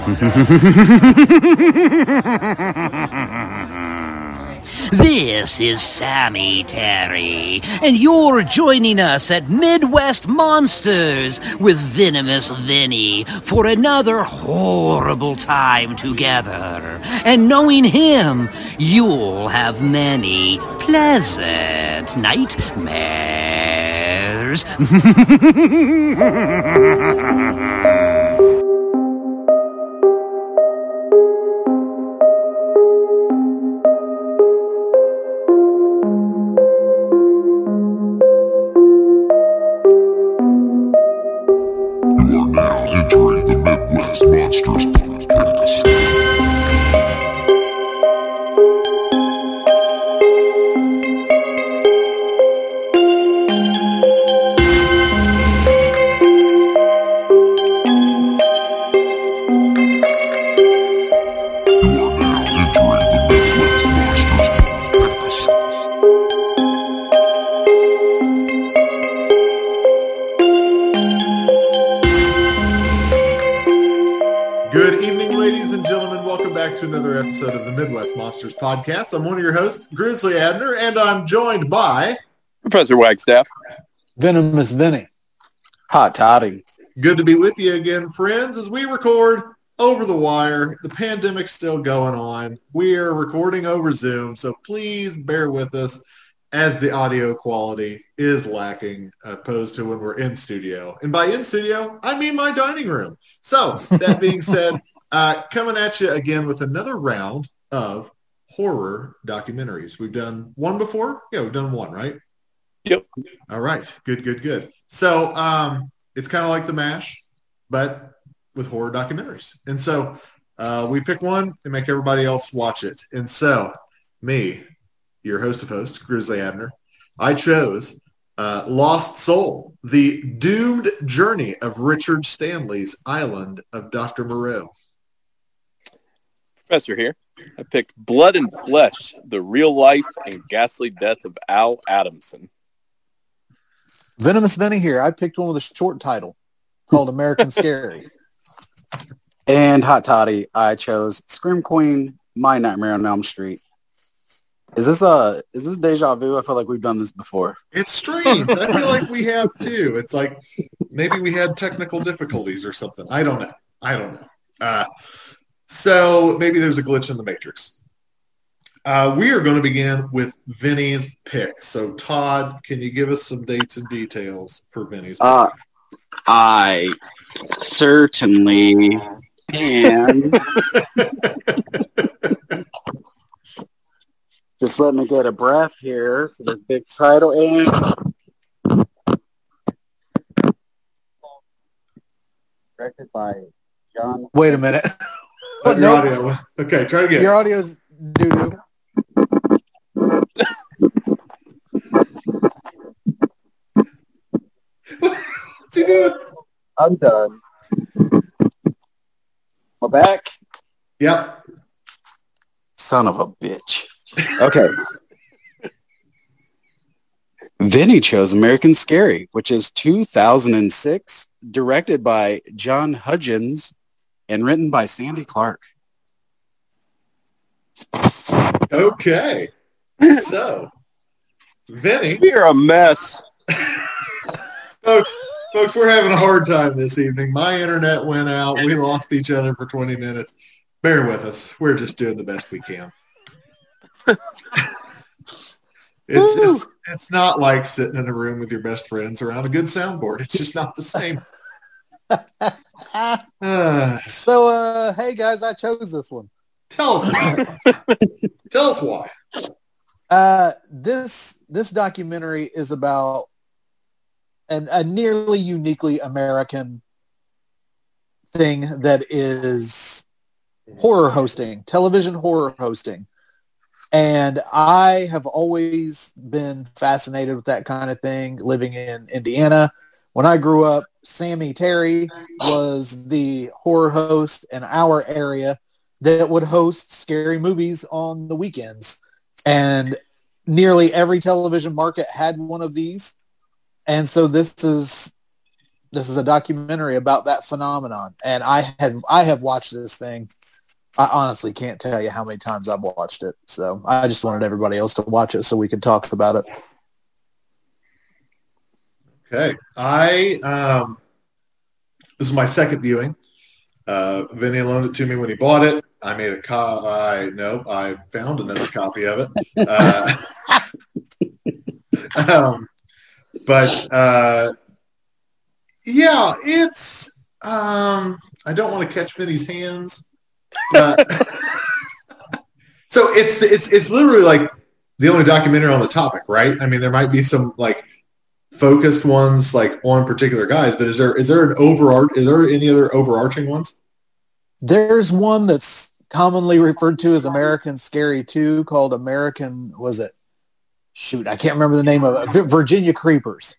This is Sammy Terry, and you're joining us at Midwest Monsters with Venomous Vinny for another horrible time together. And knowing him, you'll have many pleasant nightmares. Podcast. I'm one of your hosts, Grizzly Abner, and I'm joined by Professor Wagstaff. Venomous Vinny. Hot toddy. Good to be with you again, friends, as we record over the wire. The pandemic's still going on. We're recording over Zoom, so please bear with us as the audio quality is lacking opposed to when we're in studio. And by in studio, I mean my dining room. So that being said, uh, coming at you again with another round of horror documentaries. We've done one before. Yeah, we've done one, right? Yep. All right. Good, good, good. So um, it's kind of like the MASH, but with horror documentaries. And so uh, we pick one and make everybody else watch it. And so me, your host of hosts, Grizzly Abner, I chose uh, Lost Soul, the doomed journey of Richard Stanley's Island of Dr. Moreau. Professor here. I picked Blood and Flesh, the real life and ghastly death of Al Adamson. Venomous Vinny here. I picked one with a short title called American Scary. And hot toddy, I chose Scream Queen, My Nightmare on Elm Street. Is this a is this deja vu? I feel like we've done this before. It's strange. I feel like we have too. It's like maybe we had technical difficulties or something. I don't know. I don't know. Uh, so maybe there's a glitch in the matrix. Uh, we are going to begin with Vinny's pick. So Todd, can you give us some dates and details for Vinny's pick? Uh, I certainly can. Just let me get a breath here for the big title. And directed by John. Wait a minute. Oh, your no. audio. Okay, try again. Your audio's doo-doo. What's he doing? I'm done. We're back. Yep. Son of a bitch. Okay. Vinny chose American Scary, which is 2006, directed by John Hudgens and written by Sandy Clark. Okay. So, Vinny, You're a mess. folks, folks, we're having a hard time this evening. My internet went out. We lost each other for 20 minutes. Bear with us. We're just doing the best we can. It's, it's it's not like sitting in a room with your best friends around a good soundboard. It's just not the same. So, uh, hey guys, I chose this one. tell us. tell us why. Uh, this this documentary is about an, a nearly uniquely American thing that is horror hosting, television horror hosting. And I have always been fascinated with that kind of thing living in Indiana. When I grew up, Sammy Terry was the horror host in our area that would host scary movies on the weekends. And nearly every television market had one of these. And so this is this is a documentary about that phenomenon, and I had I have watched this thing. I honestly can't tell you how many times I've watched it. So I just wanted everybody else to watch it so we could talk about it. Okay, I um, this is my second viewing. Uh, Vinny loaned it to me when he bought it. I made a co- I no, I found another copy of it. Uh, um, but uh, yeah, it's. Um, I don't want to catch Vinny's hands. But so it's it's it's literally like the only documentary on the topic, right? I mean, there might be some like focused ones like on particular guys, but is there is there an overarch? Is there any other overarching ones? There's one that's commonly referred to as American Scary 2 called American, was it? Shoot, I can't remember the name of it. Virginia Creepers.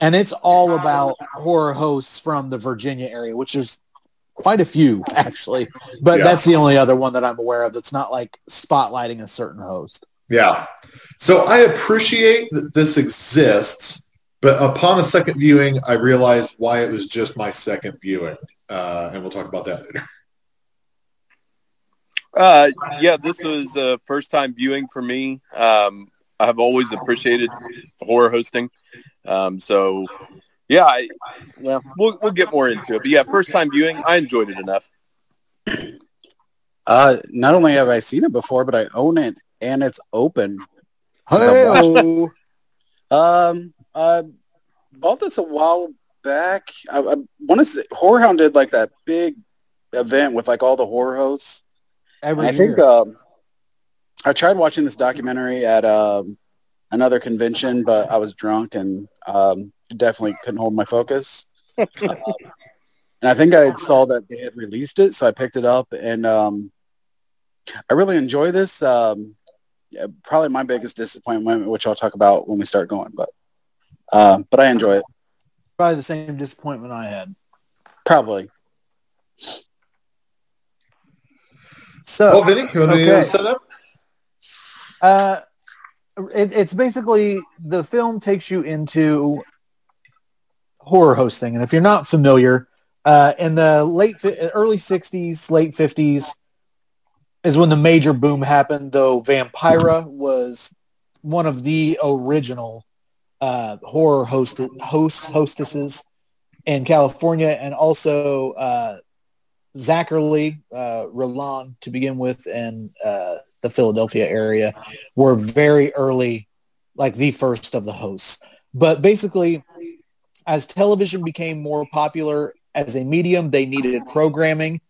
And it's all about horror hosts from the Virginia area, which is quite a few actually. But Yeah. that's the only other one that I'm aware of that's not like spotlighting a certain host. Yeah. So I appreciate that this exists, but upon a second viewing, I realized why it was just my second viewing. Uh, and we'll talk about that later. Uh, yeah, this was a first time viewing for me. Um, I have always appreciated horror hosting. Um, so yeah, I, well, we'll, we'll get more into it, but yeah, first time viewing, I enjoyed it enough. Uh, not only have I seen it before, but I own it and it's open. Hey, Um, uh, bought this a while back. I, I want to say Horror Hound did like that big event with like all the horror hosts. every I year. think um, I tried watching this documentary at um, another convention, but I was drunk and um, definitely couldn't hold my focus. Um, and I think I saw that they had released it, so I picked it up, and um, I really enjoy this. Um, yeah, probably my biggest disappointment, which I'll talk about when we start going, but uh, but I enjoy it. probably the same disappointment I had. Probably. So Well, Vinny, you want to set up? Uh, it, it's basically the film takes you into horror hosting, and if you're not familiar, uh, in the late early '60s, late '50s is when the major boom happened. Though Vampira was one of the original uh, horror host hosts hostesses in California, and also uh, Zacherley uh, Roland to begin with, and uh, the Philadelphia area were very early, like the first of the hosts. But basically, as television became more popular as a medium, they needed programming.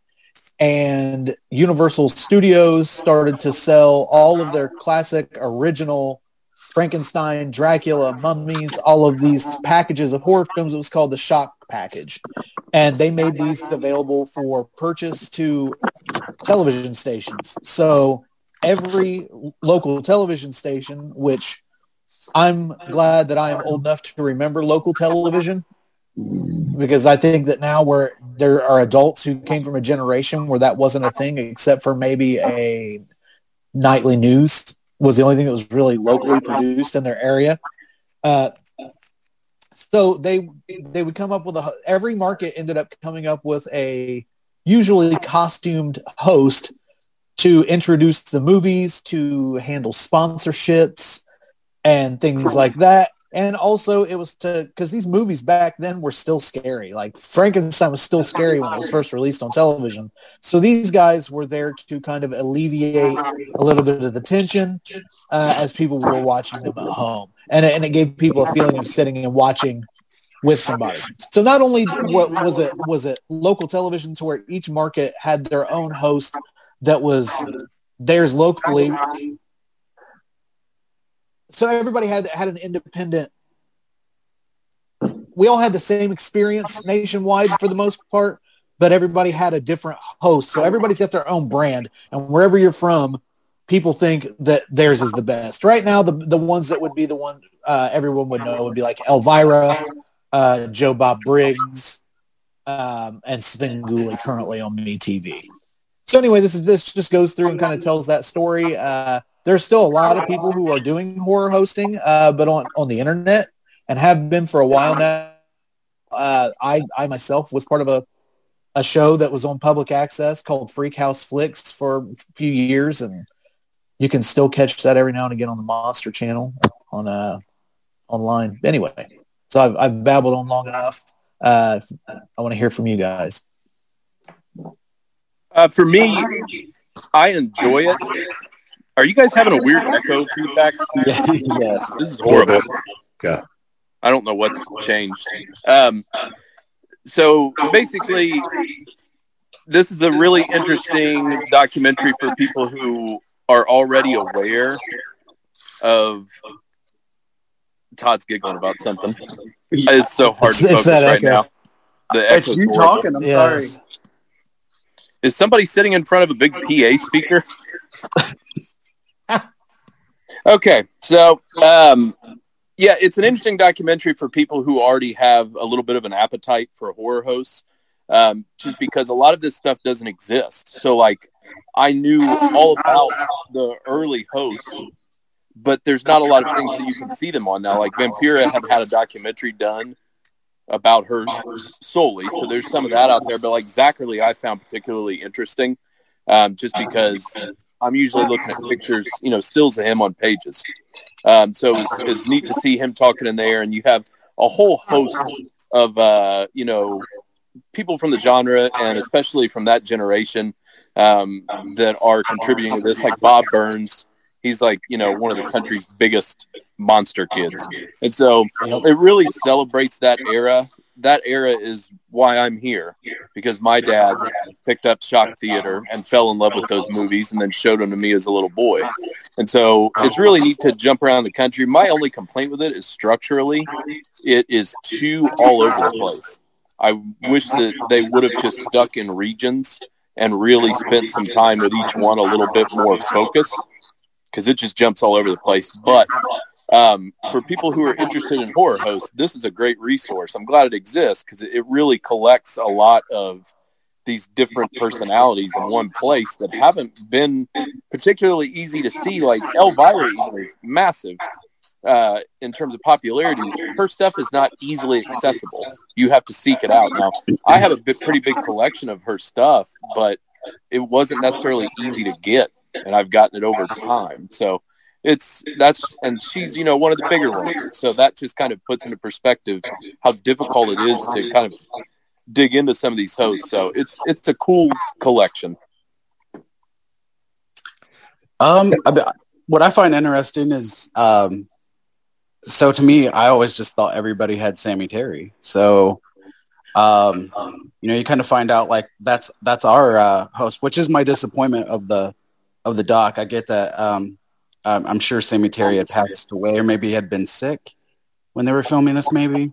And Universal Studios started to sell all of their classic original Frankenstein, Dracula, mummies, all of these packages of horror films. It was called the Shock Package. And they made these available for purchase to television stations. So every local television station, which I'm glad that I am old enough to remember local television because I think that now where there are adults who came from a generation where that wasn't a thing except for maybe a nightly news was the only thing that was really locally produced in their area. Uh, so they they would come up with a every market ended up coming up with a usually costumed host to introduce the movies, to handle sponsorships and things like that. And also it was to, because these movies back then were still scary. Like Frankenstein was still scary when it was first released on television. So these guys were there to kind of alleviate a little bit of the tension uh, as people were watching them at home. And, it- and it gave people a feeling of sitting and watching with somebody. So not only what was it was it local televisions where each market had their own host that was theirs locally. So everybody had had an independent. We all had the same experience nationwide for the most part, but everybody had a different host. So everybody's got their own brand, and wherever you're from, people think that theirs is the best. Right now, the the ones that would be the one uh, everyone would know would be like Elvira, uh, Joe Bob Briggs, um, and Svengoolie currently on MeTV. So anyway, this is this just goes through and kind of tells that story. Uh, there's still a lot of people who are doing horror hosting, uh, but on on the internet and have been for a while now. Uh, I I myself was part of a a show that was on public access called Freak House Flicks for a few years, and you can still catch that every now and again on the Monster Channel on uh online. Anyway, so I've I've babbled on long enough. Uh, I want to hear from you guys. Uh, for me, I enjoy it. Are you guys having a weird echo feedback? Yeah, yes. This is horrible. Yeah. I don't know what's changed. Um, so basically, this is a really interesting documentary for people who are already aware of. Todd's giggling about something. It's so hard to It's- it's focus that right echo. now. The It's echo's you horrible. talking. I'm sorry. Is somebody sitting in front of a big PA speaker? okay, so um, yeah, it's an interesting documentary for people who already have a little bit of an appetite for horror hosts, um, just because a lot of this stuff doesn't exist. So, like, I knew all about the early hosts, but there's not a lot of things that you can see them on now. Like Vampira had had a documentary done about her solely, so there's some of that out there. But like Zacherley, I found particularly interesting, um, just because I'm usually looking at pictures, you know, stills of him on pages. Um, so it's, it's neat to see him talking in there, and you have a whole host of uh, you know people from the genre and especially from that generation um, that are contributing to this, like Bob Burns. He's like you know one of the country's biggest monster kids, and so it really celebrates that era. That era is why I'm here because my dad picked up shock theater and fell in love with those movies and then showed them to me as a little boy. And so it's really neat to jump around the country. My only complaint with it is structurally, it is too all over the place. I wish that they would have just stuck in regions and really spent some time with each one a little bit more focused because it just jumps all over the place. But um, for people who are interested in horror hosts, this is a great resource. I'm glad it exists because it really collects a lot of these different personalities in one place that haven't been particularly easy to see. Like Elvira is massive uh, in terms of popularity. Her stuff is not easily accessible. You have to seek it out. Now, I have a pretty big collection of her stuff, but it wasn't necessarily easy to get, and I've gotten it over time. So it's that's and she's you know one of the bigger ones. So that just kind of puts into perspective how difficult it is to kind of dig into some of these hosts. So it's it's a cool collection. Um, what I find interesting is, um, so to me, I always just thought everybody had Sammy Terry. So, um, you know, you kind of find out like that's that's our uh, host, which is my disappointment of the of the doc. I get that. Um, I'm I'm sure Sammy Terry had passed away, or maybe he had been sick when they were filming this. Maybe.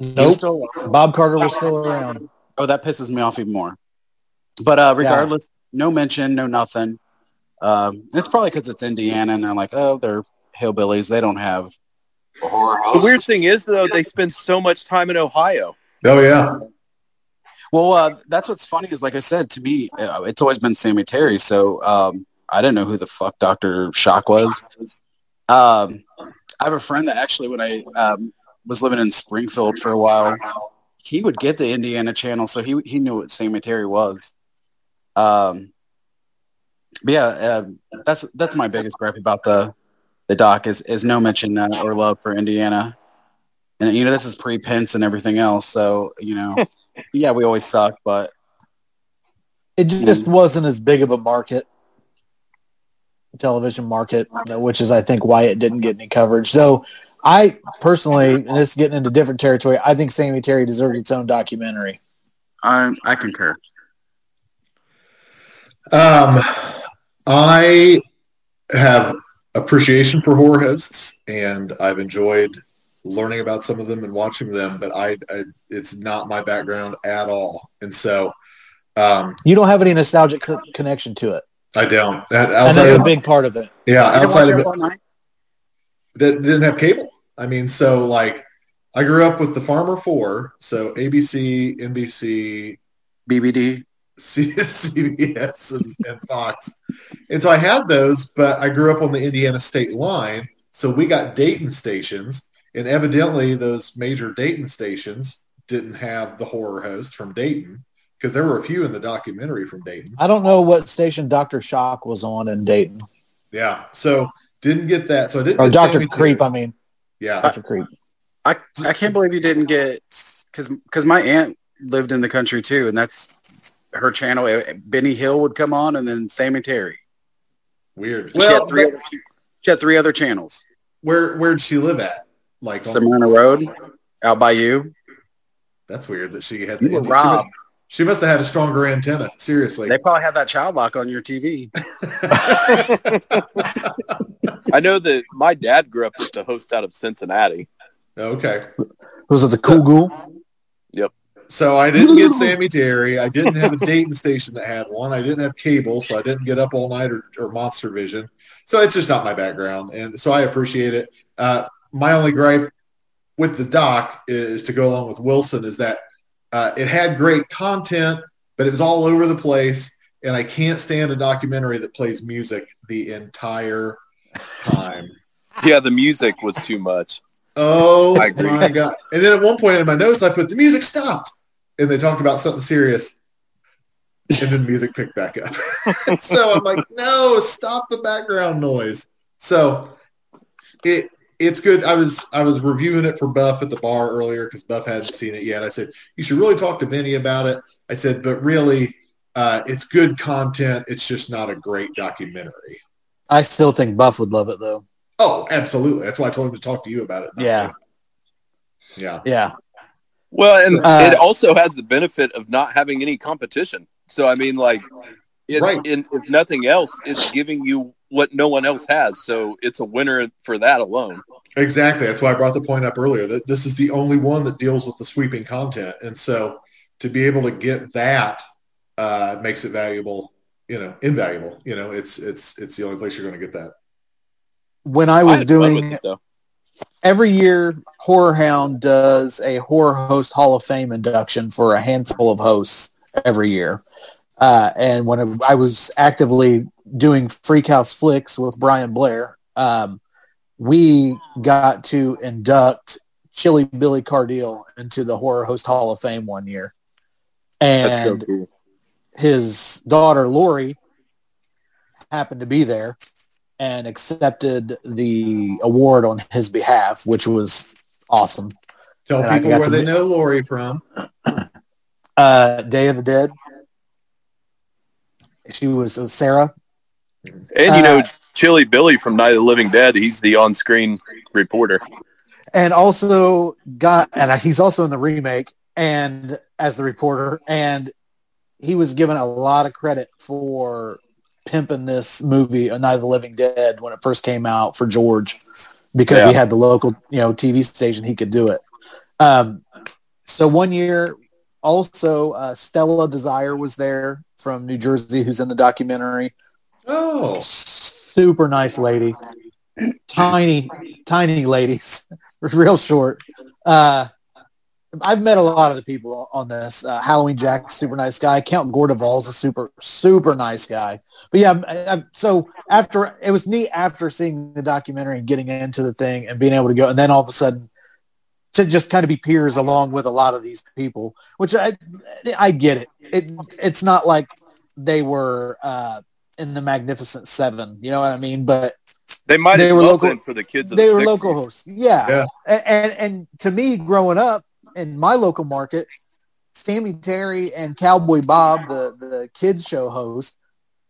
Nope. still- Bob Carter was still around. Oh, that pisses me off even more. But uh, regardless, no mention, no nothing. Um, it's probably because it's Indiana, and they're like, oh, they're hillbillies. They don't have a horror The host. weird thing is though, they spend so much time in Ohio. Oh yeah. Well, uh, that's what's funny is, like I said, to me, uh, it's always been Sammy Terry. So um, I didn't know who the fuck Doctor Shock was. Um, I have a friend that actually, when I um, was living in Springfield for a while, he would get the Indiana channel, so he he knew what Sammy Terry was. Um, but yeah, uh, that's that's my biggest gripe about the the doc is is no mention uh, or love for Indiana, and you know this is pre Pence and everything else, so you know, yeah, we always suck, but It just wasn't as big of a market, television market, which is I think why it didn't get any coverage. So I personally, and this is getting into different territory, I think Sammy Terry deserves its own documentary. I I concur. Um, I have appreciation for horror hosts, and I've enjoyed learning about some of them and watching them. But I, I it's not my background at all, and so um, You don't have any nostalgic co- connection to it, I don't. That, and that's of, a big part of it. yeah, outside of it it, all night. that didn't have cable. I mean, so like I grew up with the Farmer Four, so ABC, NBC, BBD. C- CBS and, and Fox. And so I had those, but I grew up on the Indiana state line. So we got Dayton stations. And evidently those major Dayton stations didn't have the horror host from Dayton because there were a few in the documentary from Dayton. I don't know what station Doctor Shock was on in Dayton Yeah, so didn't get that. So I didn't. or Doctor Creep. Terry. I mean Yeah, Doctor Creep. I I can't believe you didn't get because because my aunt lived in the country too, and that's her channel. Uh, Benny Hill would come on, and then Sammy Terry. weird. she Well, had three. but Other, she had three other channels. where where'd she live at? Like, on- Smyrna Road, out by you. that's weird that she had. You The were Indy- she, robbed. She must have had a stronger antenna. Seriously. They probably had that child lock on your TV. I know that my dad grew up with the host out of Cincinnati. okay. Was it the Cool Ghoul? So I didn't get Sammy Terry. I didn't have a Dayton station that had one. I didn't have cable, so I didn't get up all night or, or Monster Vision. So it's just not my background, and so I appreciate it. Uh, my only gripe with the doc is to go along with Wilson is that uh, it had great content, but it was all over the place, and I can't stand a documentary that plays music the entire time. Yeah, the music was too much. Oh I agree. my god! And then at one point in my notes, I put the music stopped, and they talked about something serious, and then the music picked back up. so I'm like, no, stop the background noise. So it it's good. I was I was reviewing it for Buff at the bar earlier because Buff hadn't seen it yet. I said you should really talk to Vinny about it. I said, but really, uh, it's good content. It's just not a great documentary. I still think Buff would love it though. Oh, absolutely. That's why I told him to talk to you about it. Yeah. me. Yeah. Yeah. Well, and Uh, it also has the benefit of not having any competition. So I mean, like, it, Right. in, if nothing else, it's giving you what no one else has. So it's a winner for that alone. Exactly. That's why I brought the point up earlier that this is the only one that deals with the sweeping content. And so to be able to get that uh, makes it valuable, you know, invaluable. You know, it's it's it's the only place you're going to get that. When I I was had fun with doing it, every year horror hound does a horror host hall of fame induction for a handful of hosts every year uh, and when i was actively doing freak house flicks with brian blair um, we got to induct chilly billy cardille into the horror host hall of fame one year That's so and cool. his daughter Lori happened to be there and accepted the award on his behalf, which was awesome. Tell And people where they be- know Lori from. Uh, Day of the Dead. She was, was Sarah. And you know, uh, Chilly Billy from Night of the Living Dead, he's the on-screen reporter. and also got and he's also in the remake and as the reporter and he was given a lot of credit for pimping this movie a night of the living dead when it first came out for george because Yeah. he had the local you know tv station he could do it um, so one year also uh, stella desire was there from new jersey who's in the documentary. Oh, super nice lady. Tiny tiny ladies. Real short. Uh i've met a lot of the people on this. Uh, halloween jack super nice guy. Count Gore de Vol's a super super nice guy. But yeah I, I, so after it was neat after seeing the documentary and getting into the thing and being able to go and then all of a sudden to just kind of be peers along with a lot of these people which i i get it it it's not like they were uh in the magnificent seven you know what i mean but They might They have were local- for the kids of they the were 60s. local hosts yeah. Yeah. A- And, and to me growing up in my local market sammy terry and cowboy bob the, the kids show host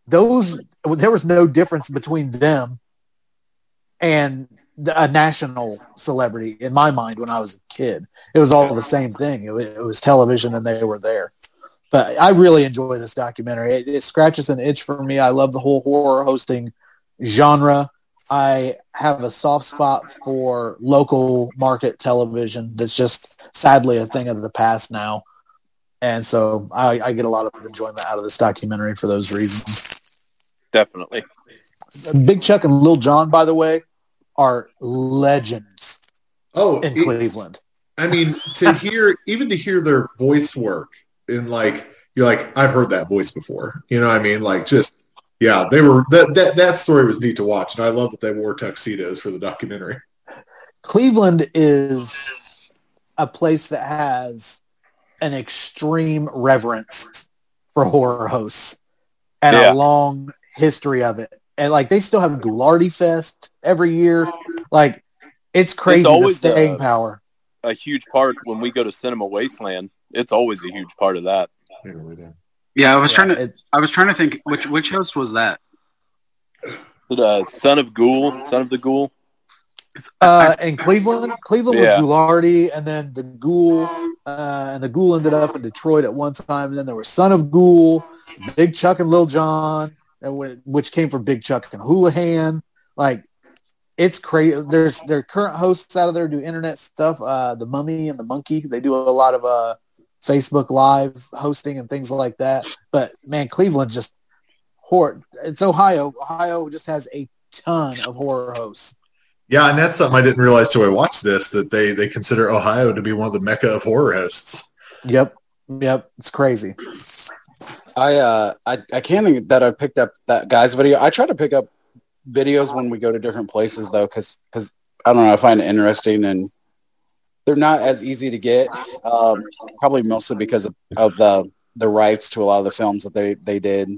those there was no difference between them and the, a national celebrity in my mind when i was a kid it was all the same thing it, wa- it was television and they were there but i really enjoy this documentary it, it scratches an itch for me i love the whole horror hosting genre I have a soft spot for local market television that's just sadly a thing of the past now. And so I, I get a lot of enjoyment out of this documentary for those reasons. Definitely. Big Chuck and Lil John, by the way, are legends oh, in it- Cleveland. I mean, to hear even to hear their voice work in like you're like I've heard that voice before. You know what I mean? Like just yeah, they were that that that story was neat to watch, and I love that they wore tuxedos for the documentary. Cleveland is a place that has an extreme reverence for horror hosts and Yeah. a long history of it. And like they still have Ghoulardi Fest every year. Like it's crazy the always, staying uh, power. A huge part when we go to Cinema Wasteland. It's always a huge part of that. Yeah, I was trying to. It- I was trying to think which which host was that. The uh, Son of Ghoul, Son of the Ghoul. uh, in Cleveland, Cleveland Yeah. was Ghoulardi, and then the Ghoul, uh, and the Ghoul ended up in Detroit at one time, and then there was Son of Ghoul, Big Chuck and Lil John, and wh- which came from Big Chuck and Hoolihan. Like, it's crazy. There's their current hosts out of there do internet stuff. Uh, the Mummy and the Monkey, they do a lot of uh, Facebook Live hosting and things like that. But man, Cleveland just horror. It's Ohio. Ohio just has a ton of horror hosts. Yeah, and that's something I didn't realize till I watched this that they they consider Ohio to be one of the mecca of horror hosts. Yep. Yep. It's crazy. I uh I, I can't think that I picked up that guy's video. I try to pick up videos when we go to different places though, because because I don't know, I find it interesting and they're not as easy to get. Um, probably mostly because of, of the the rights to a lot of the films that they they did.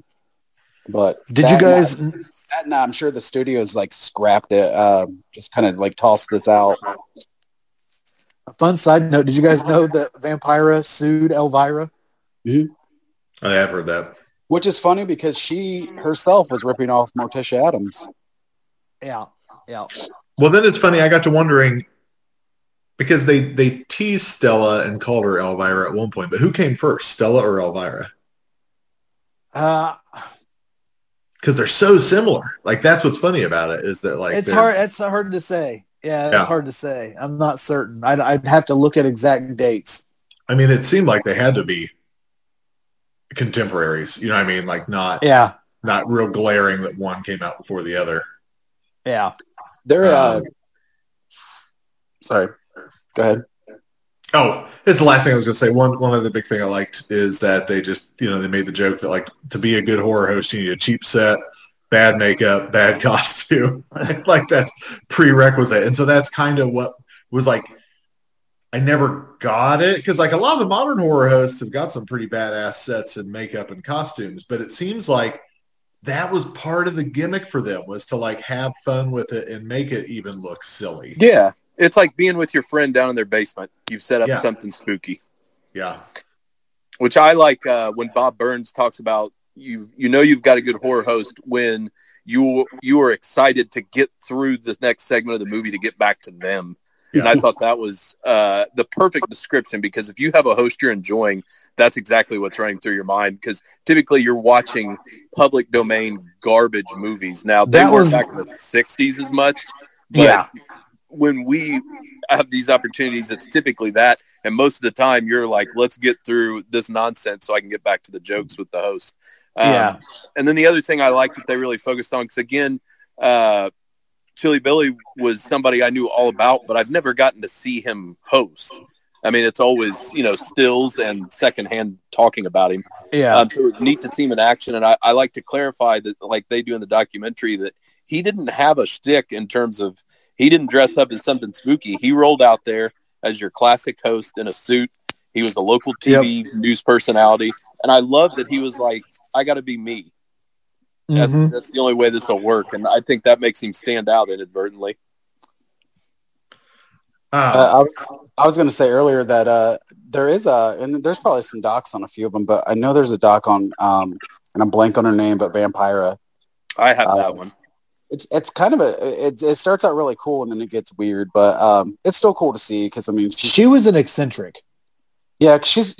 But Did you guys? that and I'm sure the studios like scrapped it, um, just kind of like tossed this out. A fun side note: Did you guys know that Vampira sued Elvira? I have heard that. Which is funny because she herself was ripping off Morticia Addams. Yeah. Yeah. Well, then it's funny. I got to wondering because they they teased Stella and called her Elvira at one point, but who came first, Stella or Elvira? Uh, Because they're so similar. Like that's what's funny about it is that like it's hard. It's hard to say. Yeah, it's Yeah. hard to say. I'm not certain. I'd, I'd have to look at exact dates. I mean, it seemed like they had to be contemporaries. You know what I mean? Like not Yeah. not real glaring that one came out before the other. Yeah. They're uh, Um, sorry. Go ahead. Oh, this is the last thing I was going to say. One one other big thing I liked is that they just you know they made the joke that like to be a good horror host you need a cheap set, bad makeup, bad costume, like that's prerequisite. And so that's kind of what was like. I never got it because like a lot of the modern horror hosts have got some pretty badass sets and makeup and costumes, but it seems like that was part of the gimmick for them was to like have fun with it and make it even look silly. Yeah. It's like being with your friend down in their basement. You've set up Yeah. something spooky. Yeah. which I like uh, when Bob Burns talks about you. You know you've got a good horror host when you you are excited to get through the next segment of the movie to get back to them. And I thought that was uh, the perfect description because if you have a host you're enjoying, that's exactly what's running through your mind. Because typically you're watching public domain garbage movies. Now they That weren't was- back in the '60s as much, but Yeah. when we have these opportunities, it's typically that. And most of the time, you're like, let's get through this nonsense so I can get back to the jokes with the host. Um, Yeah. And then the other thing I like that they really focused on, because again, uh, Chilly Billy was somebody I knew all about, but I've never gotten to see him host. I mean, it's always, you know, stills and secondhand talking about him. Yeah. Um, so it's neat to see him in action. And I, I like to clarify that, like they do in the documentary, that he didn't have a shtick in terms of he didn't dress up as something spooky. He rolled out there as your classic host in a suit. He was a local TV news personality, and I love that he was like, "I got to be me." That's Mhm. that's the only way this will work, and I think that makes him stand out inadvertently. Um, Uh, I was I was going to say earlier that uh, there is a and there's probably some docs on a few of them, but I know there's a doc on um, and I'm blank on her name, but Vampira. I have Uh, that one. It's it's kind of a it, it starts out really cool and then it gets weird, but um, it's still cool to see because I mean she's, She was an eccentric. yeah she's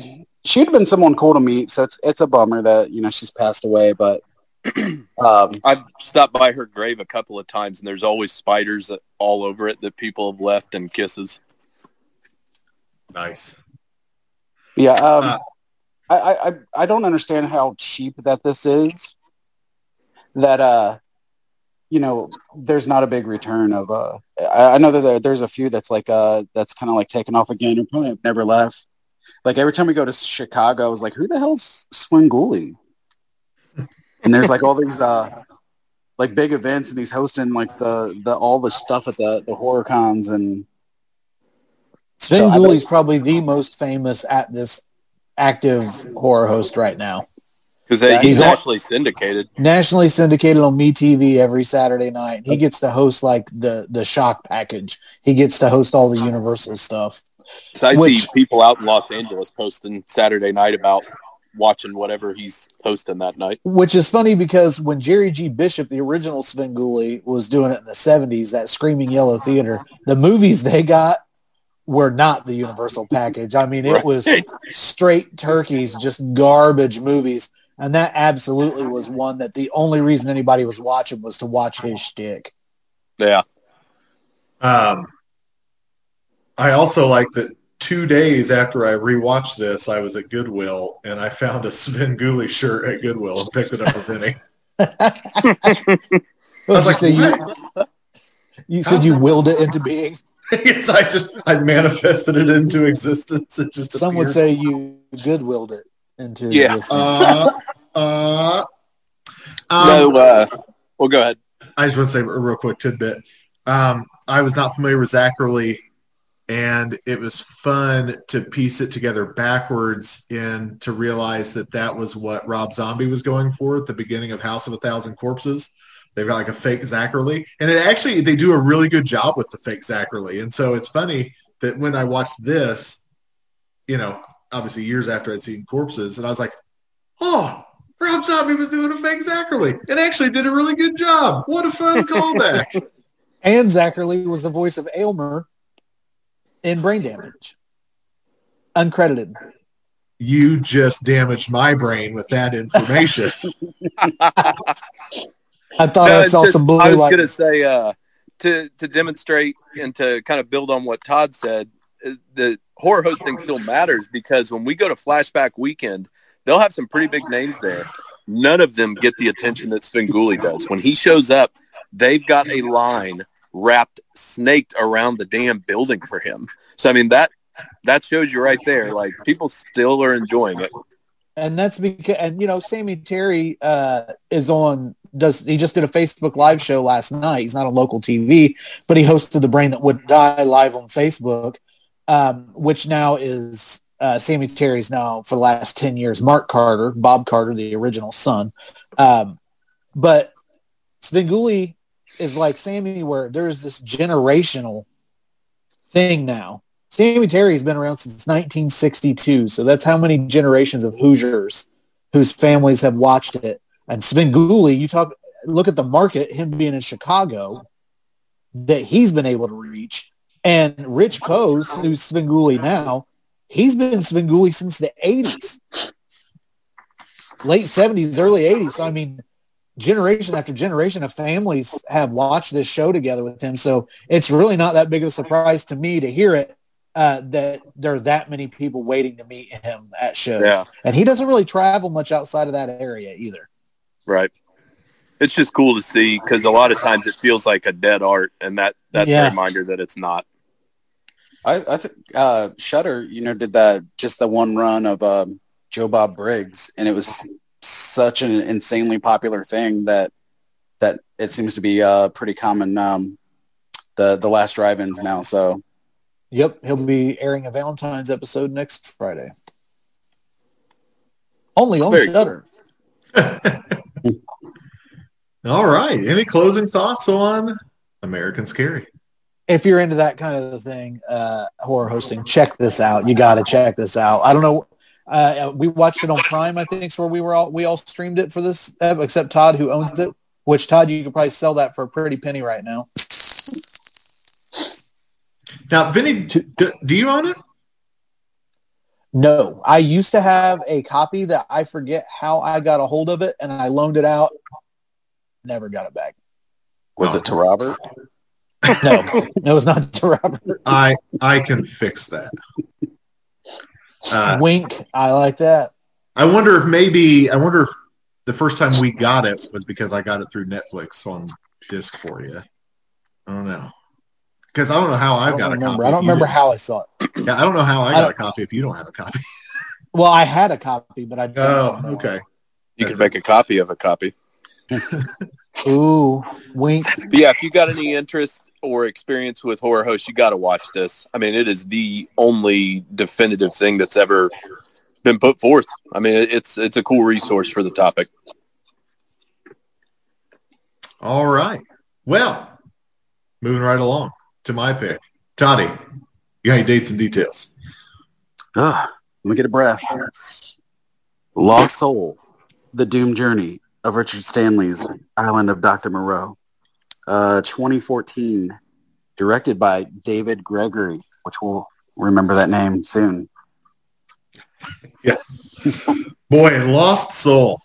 she, she'd have been someone cool to meet, so it's it's a bummer that you know she's passed away, but um, I've stopped by her grave a couple of times, and there's always spiders all over it that people have left and kisses. nice. Yeah, um, Uh, I, I I- I don't understand how cheap that this is. That uh, you know, there's not a big return of uh. I, I know that there, there's a few that's like uh that's kind of like taken off again and probably have never left. Like every time we go to Chicago, I was like, who the hell's Swinguli? And there's like all these uh like big events, and he's hosting like the the all the stuff at the the horror cons and Sven So I probably the most famous at this active horror host right now. Because Yeah, he's he's on- actually syndicated. Nationally syndicated on MeTV every Saturday night. He gets to host like the the shock package. He gets to host all the Universal stuff. So I Which- see people out in Los Angeles posting Saturday night about watching whatever he's posting that night. Which is funny because when Jerry G. Bishop, the original Svengoolie, was doing it in the 70s, that Screaming Yellow Theater, the movies they got were not the Universal package. I mean, it was straight turkeys, just garbage movies. And that absolutely was one that the only reason anybody was watching was to watch his shtick. Yeah. Um, I also like that two days after I rewatched this, I was at Goodwill and I found a Svengoolie shirt at Goodwill and picked it up for Vinny. I was like, you, you said you willed it into being. yes, I just I manifested it into existence. It just Some would say you goodwilled it into Yeah. existence. Uh, uh, um, no, uh, well, go ahead. I just want to say a real quick tidbit. Um, I was not familiar with Zacherley, and it was fun to piece it together backwards and to realize that that was what Rob Zombie was going for at the beginning of House of a Thousand Corpses. They've got like a fake Zacherley, and it actually they do a really good job with the fake Zacherley. And so it's funny that when I watched this, you know, obviously years after I'd seen Corpses, and I was like, oh. Rob Zombie was doing a fake Zacherley and actually did a really good job. What a fun callback. And Zacherley was the voice of Aylmer in Brain Damage. Uncredited. you just damaged my brain with that information. I thought No, I saw just- some blue I was light. going to say uh, to to demonstrate and to kind of build on what Todd said. uh, The horror hosting still matters because when we go to Flashback Weekend, they'll have some pretty big names there. None of them get the attention that Svengoolie does. When he shows up, they've got a line wrapped snaked around the damn building for him. So I mean that that shows you right there. Like people still are enjoying it. and that's because and you know sammy terry uh is on does he just did a facebook live show last night he's not on local tv but he hosted the brain that would die live on facebook um which now is uh sammy terry's now for the last 10 years mark carter bob carter the original son um but svengoolie is like sammy where there's this generational thing now Sammy Terry's been around since 1962, so that's how many generations of Hoosiers whose families have watched it. And Svengoolie, you talk, look at the market, him being in Chicago, that he's been able to reach. And Rich Koz, who's Svengoolie now, he's been Svengoolie since the 80s, late 70s, early 80s. So, I mean, generation after generation of families have watched this show together with him. So it's really not that big of a surprise to me to hear it uh, that there are that many people waiting to meet him at shows. Yeah. And he doesn't really travel much outside of that area either. Right. It's just cool to see because a lot of times it feels like a dead art, and that that's Yeah. a reminder that it's not. I, I think uh, Shudder, you know, did that just the one run of um, Joe Bob Briggs, and it was such an insanely popular thing that that it seems to be uh, pretty common. Um, the the last drive-ins now, so Yep, he'll be airing a Valentine's episode next Friday. Only on Very. Shudder. All right. Any closing thoughts on American Scary? If you're into that kind of thing, uh, horror hosting, check this out. You got to check this out. I don't know. Uh, we watched it on Prime. I think is where we were all we all streamed it for this, uh, except Todd who owns it. Which Todd, you could probably sell that for a pretty penny right now. Now, Vinny, do, do you own it? No, I used to have a copy that I forget how I got a hold of it, and I loaned it out. Never got it back. was Oh. it to Robert? No, no, it's not to Robert. I I can fix that. Uh, Wink. I like that. I wonder if maybe I wonder if the first time we got it was because I got it through Netflix on disc for you. I don't know because I don't know how I I've don't got a copy. I don't remember didn't. how I saw it. Yeah, I don't know how I I got a copy if you don't have a copy. Well, I had a copy, but I don't Oh, know. okay. You That's can make a copy of a copy. Ooh, wink. But yeah, if you got any interest or experience with horror hosts, you got to watch this. I mean, it is the only definitive thing that's ever been put forth. I mean, it's it's a cool resource for the topic. All right. Well, moving right along to my pick. Toddy, you got any dates and details? Ah, let me get a breath. Lost Soul, The Doom Journey of Richard Stanley's Island of Dr. Moreau. Uh, 2014, directed by David Gregory, which we'll remember that name soon. yeah. Boy, Lost Soul.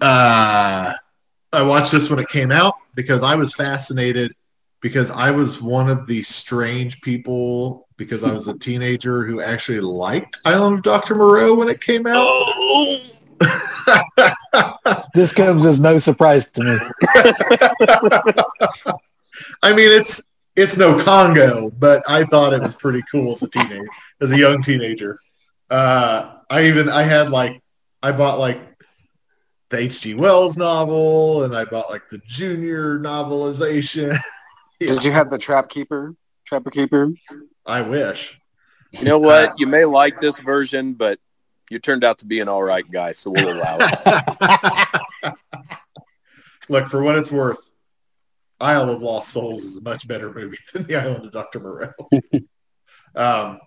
Uh, I watched this when it came out because I was fascinated because I was one of the strange people because I was a teenager who actually liked Island of Dr. Moreau when it came out. This comes as no surprise to me. I mean, it's it's no Congo, but I thought it was pretty cool as a teenager, as a young teenager. Uh, I even I had like I bought like the H.G. Wells novel, and I bought like the junior novelization. Did you have the Trap Keeper? Trapper Keeper? I wish. You know what? You may like this version, but you turned out to be an all right guy, so we'll allow it. Look, for what it's worth, Isle of Lost Souls is a much better movie than The Island of Dr. Moreau. um,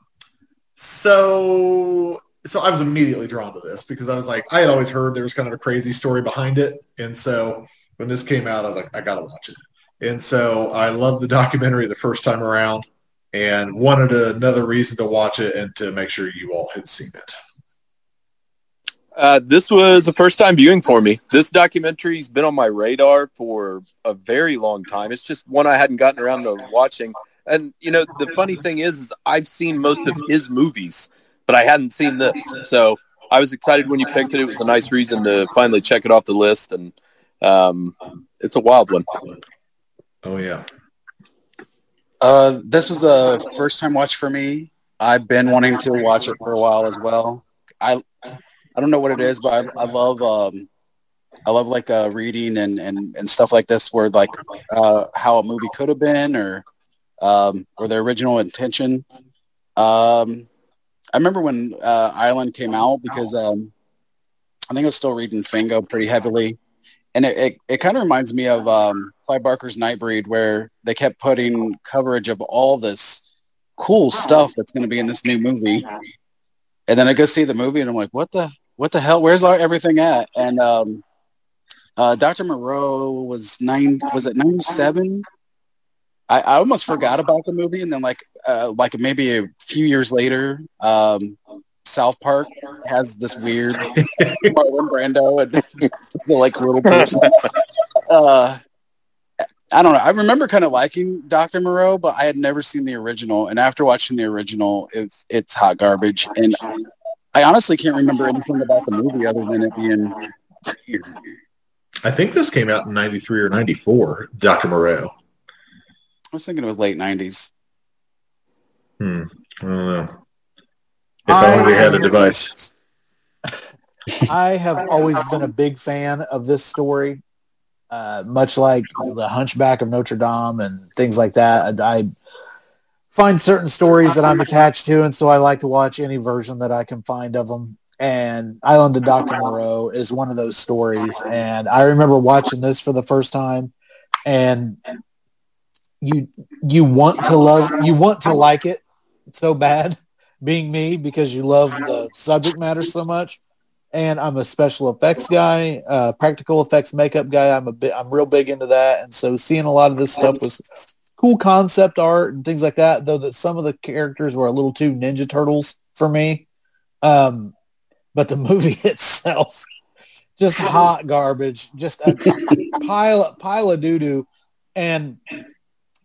so, so I was immediately drawn to this because I was like, I had always heard there was kind of a crazy story behind it, and so when this came out, I was like, I gotta watch it. And so I loved the documentary the first time around, and wanted another reason to watch it and to make sure you all had seen it. Uh, this was a first time viewing for me. This documentary's been on my radar for a very long time. It's just one I hadn't gotten around to watching. And you know, the funny thing is, is I've seen most of his movies, but I hadn't seen this. So I was excited when you picked it. It was a nice reason to finally check it off the list, and um, it's a wild one. Oh yeah. Uh, this was a first time watch for me. I've been wanting to watch it for a while as well. I I don't know what it is, but I, I love um, I love like uh, reading and, and, and stuff like this, where like uh, how a movie could have been or um, or the original intention. Um, I remember when uh, Island came out because um, I think I was still reading Fango pretty heavily, and it, it, it kind of reminds me of um, Clive Barker's Nightbreed, where they kept putting coverage of all this cool stuff that's going to be in this new movie. And then I go see the movie, and I'm like, what the what the hell? Where's our, everything at? And um, uh, Dr. Moreau was nine. Was it ninety seven? I, I almost forgot about the movie, and then like uh, like maybe a few years later, um, South Park has this weird Marlon Brando and the like little person. Uh, I don't know. I remember kind of liking Dr. Moreau, but I had never seen the original. And after watching the original, it's it's hot garbage. And I honestly can't remember anything about the movie other than it being weird. I think this came out in 93 or 94, Dr. Moreau. I was thinking it was late '90s. Hmm. I don't know. If I only had a device. I have always been a big fan of this story, uh, much like the Hunchback of Notre Dame and things like that. I, I find certain stories that I'm attached to, and so I like to watch any version that I can find of them. And Island of Dr. Moreau is one of those stories. And I remember watching this for the first time, and you you want to love you want to like it so bad being me because you love the subject matter so much and i'm a special effects guy uh, practical effects makeup guy i'm a bit i'm real big into that and so seeing a lot of this stuff was cool concept art and things like that though that some of the characters were a little too ninja turtles for me um, but the movie itself just hot garbage just a pile pile of doo-doo and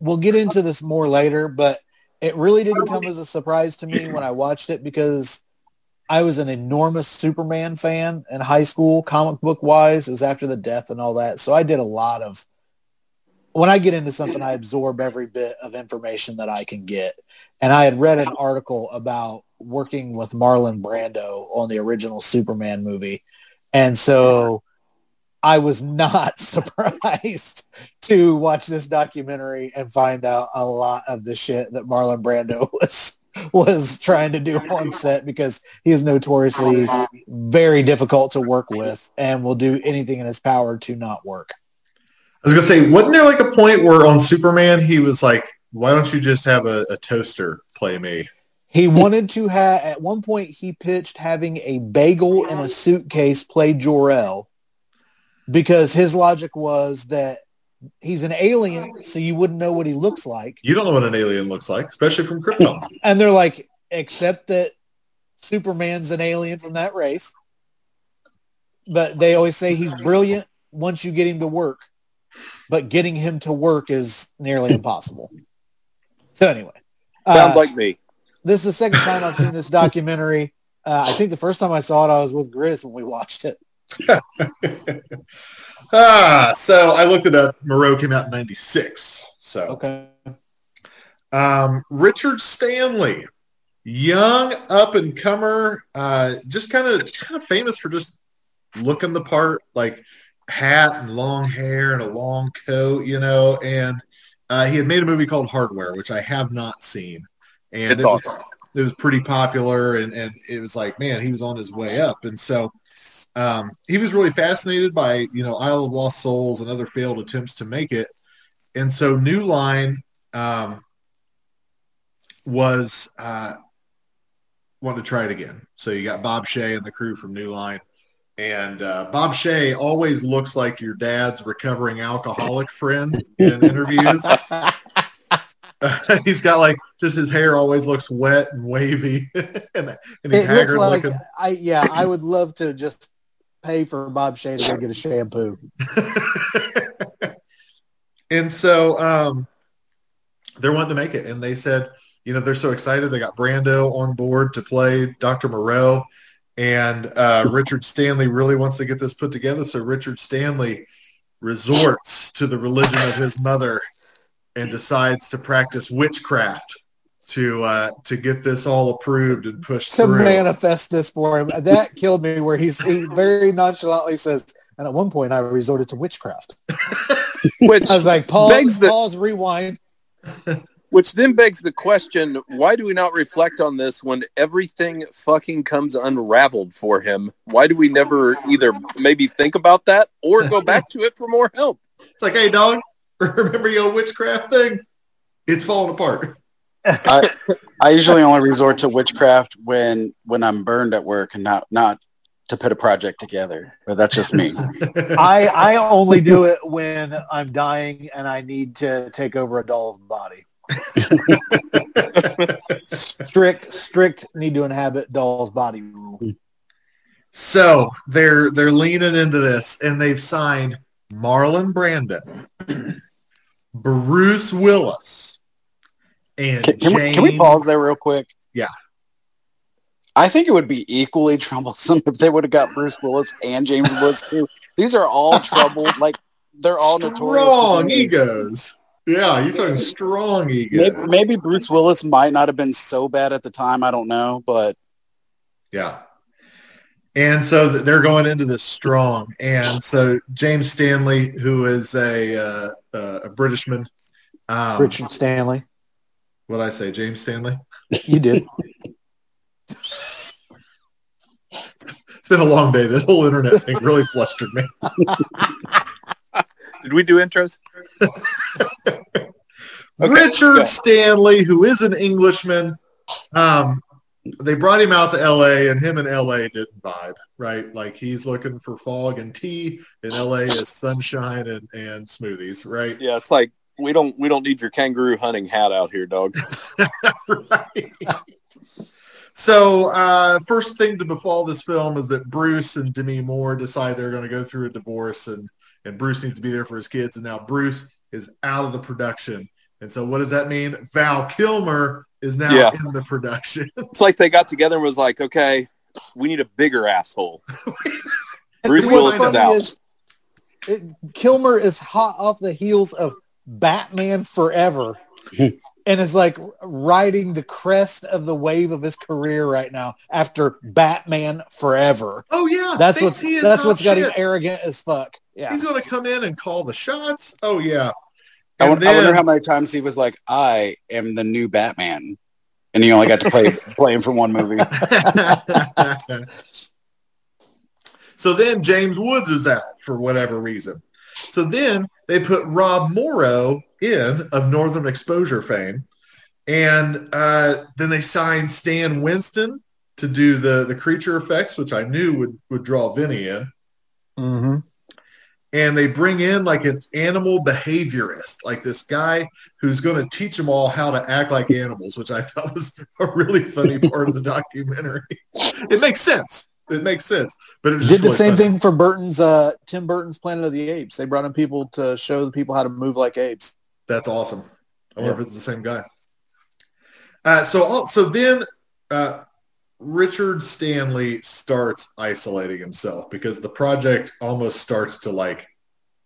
we'll get into this more later, but it really didn't come as a surprise to me when I watched it because I was an enormous Superman fan in high school, comic book wise. It was after the death and all that. So I did a lot of when I get into something, I absorb every bit of information that I can get. And I had read an article about working with Marlon Brando on the original Superman movie. And so I was not surprised to watch this documentary and find out a lot of the shit that Marlon Brando was was trying to do on set because he is notoriously very difficult to work with and will do anything in his power to not work. I was gonna say, wasn't there like a point where on Superman he was like, "Why don't you just have a, a toaster play me?" He wanted to have at one point he pitched having a bagel in a suitcase play Jor-El because his logic was that he's an alien, so you wouldn't know what he looks like. You don't know what an alien looks like, especially from Krypton. And they're like, except that Superman's an alien from that race. But they always say he's brilliant once you get him to work. But getting him to work is nearly impossible. So anyway. Sounds uh, like me. this is the second time I've seen this documentary. Uh, I think the first time I saw it, I was with Grizz when we watched it. ah, so I looked it up. Moreau came out in '96. So Okay. um, Richard Stanley, young up and comer, uh, just kind of kind of famous for just looking the part, like hat and long hair and a long coat, you know. And uh, he had made a movie called Hardware, which I have not seen. And It's it was- awesome. it was pretty popular and, and it was like man he was on his way up and so um, he was really fascinated by you know isle of lost souls and other failed attempts to make it and so new line um, was uh, wanted to try it again so you got bob shaye and the crew from new line and uh, bob shaye always looks like your dad's recovering alcoholic friend in interviews. He's got like just his hair always looks wet and wavy and, and he's It haggard like looking. I yeah, I would love to just pay for Bob Shaye to go get a shampoo. and so um, they're wanting to make it. And they said you know they're so excited. They got brando on board to play dr moreau and uh, richard stanley really wants to get this put together so richard stanley resorts to the religion of his mother and decides to practice witchcraft to uh, to get this all approved and pushed To through. manifest this for him. That killed me where he's he very nonchalantly says, and at one point I resorted to witchcraft. Which I was like, pause, Begs the- pause, rewind. Which then begs the question, why do we not reflect on this when everything fucking comes unraveled for him? Why do we never either maybe think about that or go back to it for more help? It's like, hey, dog, remember your witchcraft thing? It's falling apart. I, I usually only resort to witchcraft when when I'm burned at work and not not to put a project together. But that's just me. I, I only do it when I'm dying and I need to take over a doll's body. Strict, strict need to inhabit doll's body rule. So they're they're leaning into this, and they've signed Marlon Brando, Bruce Willis, and Can, can we, can we pause there real quick? Yeah. I think it would be equally troublesome if they would have got Bruce Willis and James Woods too. These are all troubled. Like they're all notorious. for strong being- egos. Yeah, you're talking strong egos. Maybe, maybe Bruce Willis might not have been so bad at the time. I don't know, but Yeah. And so they're going into this strong. And so James Stanley, who is a uh, uh, a Britishman, um, Richard Stanley. what did I say, James Stanley? You did. It's been a long day. This whole internet thing really flustered me. Did we do intros? Richard go. Stanley, who is an Englishman, um, they brought him out to LA, and him and LA didn't vibe, right? Like he's looking for fog and tea, and LA is sunshine and, and smoothies, right? Yeah, it's like we don't we don't need your kangaroo hunting hat out here, dog. right. So, uh, first thing to befall this film is that Bruce and Demi Moore decide they're going to go through a divorce, and and Bruce needs to be there for his kids, and now Bruce is out of the production. And so, what does that mean? Val Kilmer is now Yeah. in the production. It's like they got together and was like, okay, we need a bigger asshole. Bruce Willis is out. is, it, Kilmer is hot off the heels of Batman Forever, and is like riding the crest of the wave of his career right now after Batman Forever. Oh yeah, That's thinks what's he that's hot what's got him arrogant as fuck. Yeah. He's going to come in and call the shots. Oh yeah. I, And won- I wonder how many times he was like, "I am the new Batman," and he only got to play play him for one movie. so then James Woods is out for whatever reason. So then they put Rob Morrow in of Northern Exposure fame, and uh, then they signed Stan Winston to do the the creature effects, which I knew would would draw Vinny in. Mm-hmm. and they bring in like an animal behaviorist, like this guy who's going to teach them all how to act like animals, which I thought was a really funny part of the documentary. It makes sense. It makes sense, but it Did the really same thing for Burton's uh, Tim Burton's Planet of the Apes. They brought in people to show the people how to move like apes. That's awesome. I wonder if it's the same guy. Uh, so, all- so then uh, Richard Stanley starts isolating himself because the project almost starts to like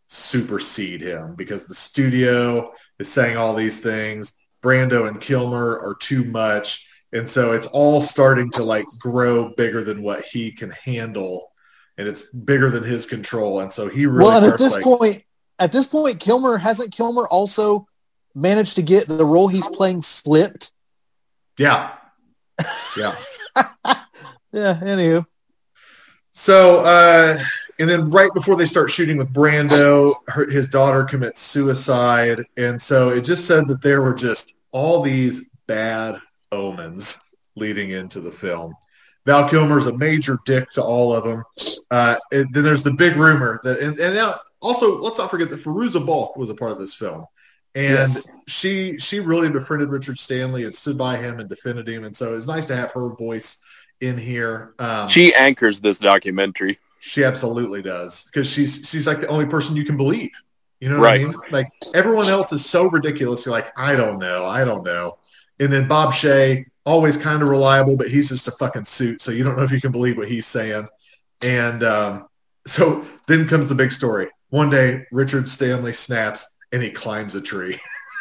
supersede him because the studio is saying all these things. Brando and Kilmer are too much. And so it's all starting to like grow bigger than what he can handle. And it's bigger than his control. And so he really well, at this like, point, at this point, Kilmer hasn't Kilmer also managed to get the role he's playing flipped. yeah, yeah. Yeah. Anywho, So, uh, and then right before they start shooting with Brando, her, his daughter commits suicide. And so it just said that there were just all these bad omens leading into the film. Val Kilmer's a major dick to all of them. Uh, and then there's the big rumor that, and, and now also let's not forget that Fairuza Balk was a part of this film. And Yes. she she really befriended Richard Stanley and stood by him and defended him. And so it's nice to have her voice in here. Um, She anchors this documentary. she absolutely does because she's she's like the only person you can believe. You know what Right. I mean? Like everyone else is so ridiculous. You're like, I don't know, I don't know. And then Bob Shaye, always kind of reliable, but he's just a fucking suit, so you don't know if you can believe what he's saying. And um, so then comes the big story. One day, Richard Stanley snaps and he climbs a tree.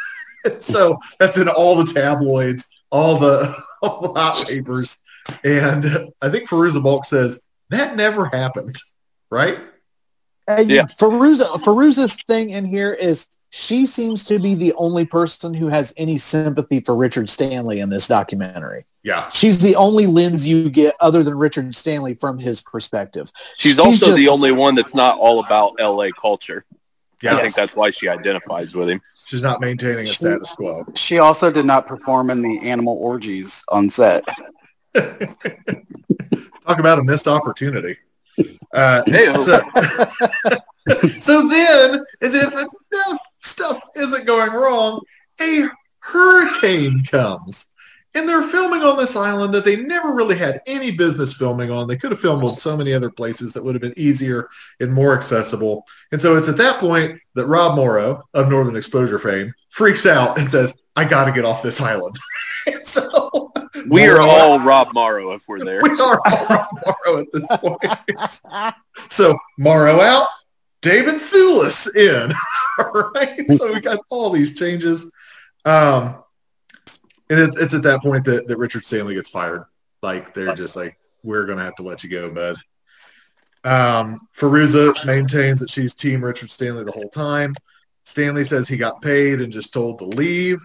so that's in all the tabloids, all the all the hot papers, and I think Fairuza Balk says that never happened, right? Uh, Yeah. Fairuza, Fairuza's thing in here is she seems to be the only person who has any sympathy for Richard Stanley in this documentary. Yeah, She's the only lens you get other than Richard Stanley from his perspective. She's, also just- the only one that's not all about LA culture. yeah. I think that's why she identifies with him. She's not maintaining a status quo. She also did not perform in the animal orgies on set. Talk about a missed opportunity. Uh, so, so then, as if enough stuff isn't going wrong, a hurricane comes. And they're filming on this island that they never really had any business filming on. They could have filmed on so many other places that would have been easier and more accessible. And so it's at that point that Rob Morrow of Northern Exposure fame freaks out and says, I got to get off this island. and so We are all Rob Morrow if we're there. we are all Rob Morrow at this point. so Morrow out, David Thewlis in. all right. So we got all these changes. Um, and it, it's at that point that, that Richard Stanley gets fired. Like they're just like, we're gonna have to let you go, bud. Um, Fairuza maintains that she's team Richard Stanley the whole time. Stanley says he got paid and just told to leave.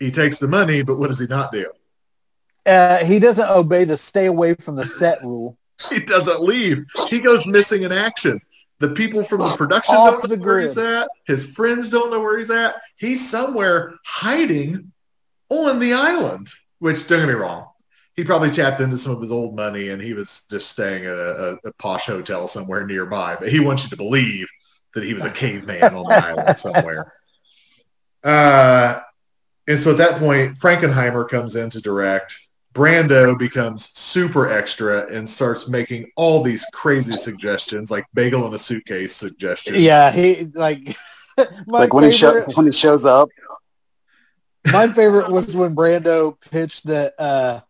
He takes the money, but what does he not do? Uh, he doesn't obey the stay away from the set rule. he doesn't leave. He goes missing in action. The people from the production Off don't the know where grid. he's at. His friends don't know where he's at. He's somewhere hiding on the island. Which don't get me wrong, he probably tapped into some of his old money and he was just staying at a, a, a posh hotel somewhere nearby. But he wants you to believe that he was a caveman on the island somewhere. Uh, and so at that point, Frankenheimer comes in to direct. Brando becomes super extra and starts making all these crazy suggestions, like bagel in a suitcase suggestions. Yeah, he like like when he show, when he shows up, My favorite was when Brando pitched that uh,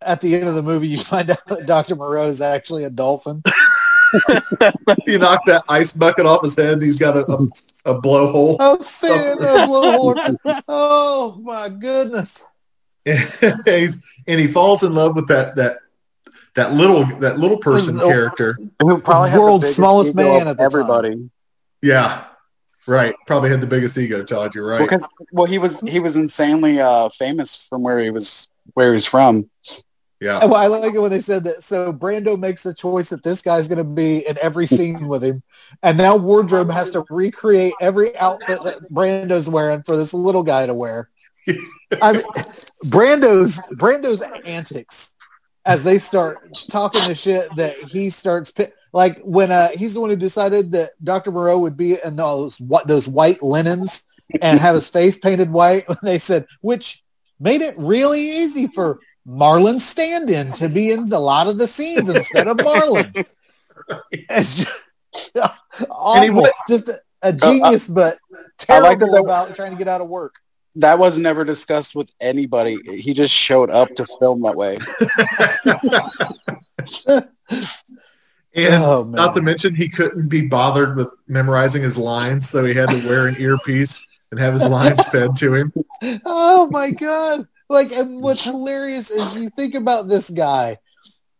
at the end of the movie you find out that Dr. Moreau is actually a dolphin. he knocked that ice bucket off his head and he's got a, a, a blowhole. A fin, a blowhorn. Oh my goodness. He's- and he falls in love with that that that little that little person Oh. character. Who probably had the World's biggest smallest man of at the time. everybody. Yeah, right. Probably had the biggest ego. Todd, you're right. Because well, he was he was insanely uh, famous from where he was where he was from. yeah, Well, I like it when they said that. So Brando makes the choice that this guy's going to be in every scene with him, and now wardrobe has to recreate every outfit that Brando's wearing for this little guy to wear. I mean, Brando's Brando's antics as they start talking the shit that he starts like when uh, he's the one who decided that Dr. Moreau would be in those what those white linens and have his face painted white. When they said which made it really easy for Marlon stand-in to be in a lot of the scenes instead of Marlon. It's just awful. just a, a genius, but I like terrible that they- about trying to get out of work. That was never discussed with anybody. He just showed up to film that way. and oh not to mention he couldn't be bothered with memorizing his lines, so he had to wear an earpiece and have his lines fed to him. oh my god! Like, and what's hilarious is you think about this guy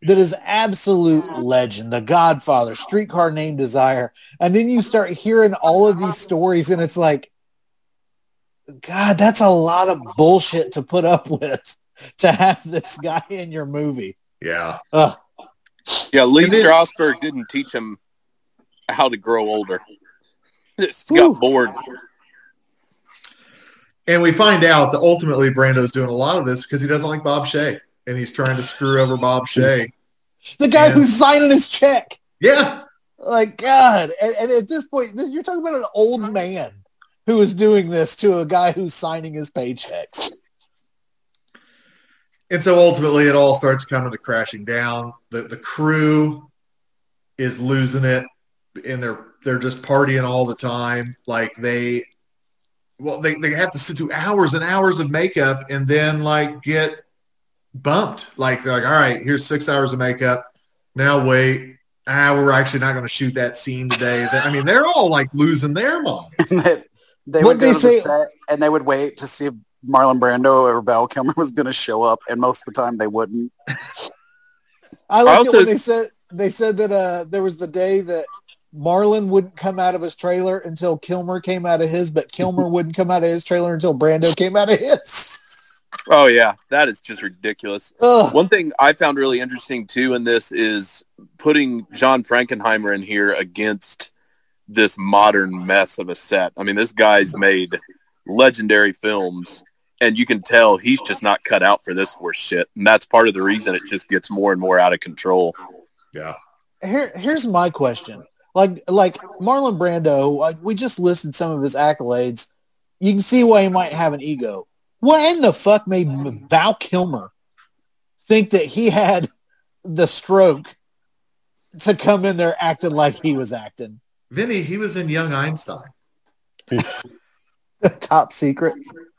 that is absolute legend, the Godfather, Streetcar Named Desire, and then you start hearing all of these stories, and it's like, God, that's a lot of bullshit to put up with to have this guy in your movie. Yeah, Ugh. Yeah, Lee And then- Strasberg didn't teach him how to grow older. Just Whew. got bored. and we find out that ultimately Brando's doing a lot of this because he doesn't like Bob Shaye, and he's trying to screw over Bob Shaye. The guy Yeah. who's signing his check. Yeah, Like God, and, and at this point, this, you're talking about an old man who is doing this to a guy who's signing his paychecks. And so ultimately it all starts coming to crashing down. The the crew is losing it and they're they're just partying all the time. Like they well they, they have to sit through hours and hours of makeup and then like get bumped. Like they're like, all right, here's six hours of makeup. Now wait. Ah, we're actually not going to shoot that scene today. I mean, they're all like losing their minds. they they What'd would go they to say- the set and they would wait to see if Marlon Brando or Val Kilmer was going to show up, and most of the time they wouldn't. I like Also- it when they said they said that uh, there was the day that Marlon wouldn't come out of his trailer until Kilmer came out of his, but Kilmer wouldn't come out of his trailer until Brando came out of his. Oh yeah, that is just ridiculous. Ugh. One thing I found really interesting too in this is putting John Frankenheimer in here against this modern mess of a set. I mean, this guy's made legendary films, and you can tell he's just not cut out for this horse shit. And that's part of the reason it just gets more and more out of control. Yeah. Here, here's my question. Like, like Marlon Brando, like we just listed some of his accolades. You can see why he might have an ego. What in the fuck made Val Kilmer think that he had the stroke to come in there acting like he was acting? Vinny, he was in Young Einstein. Top secret.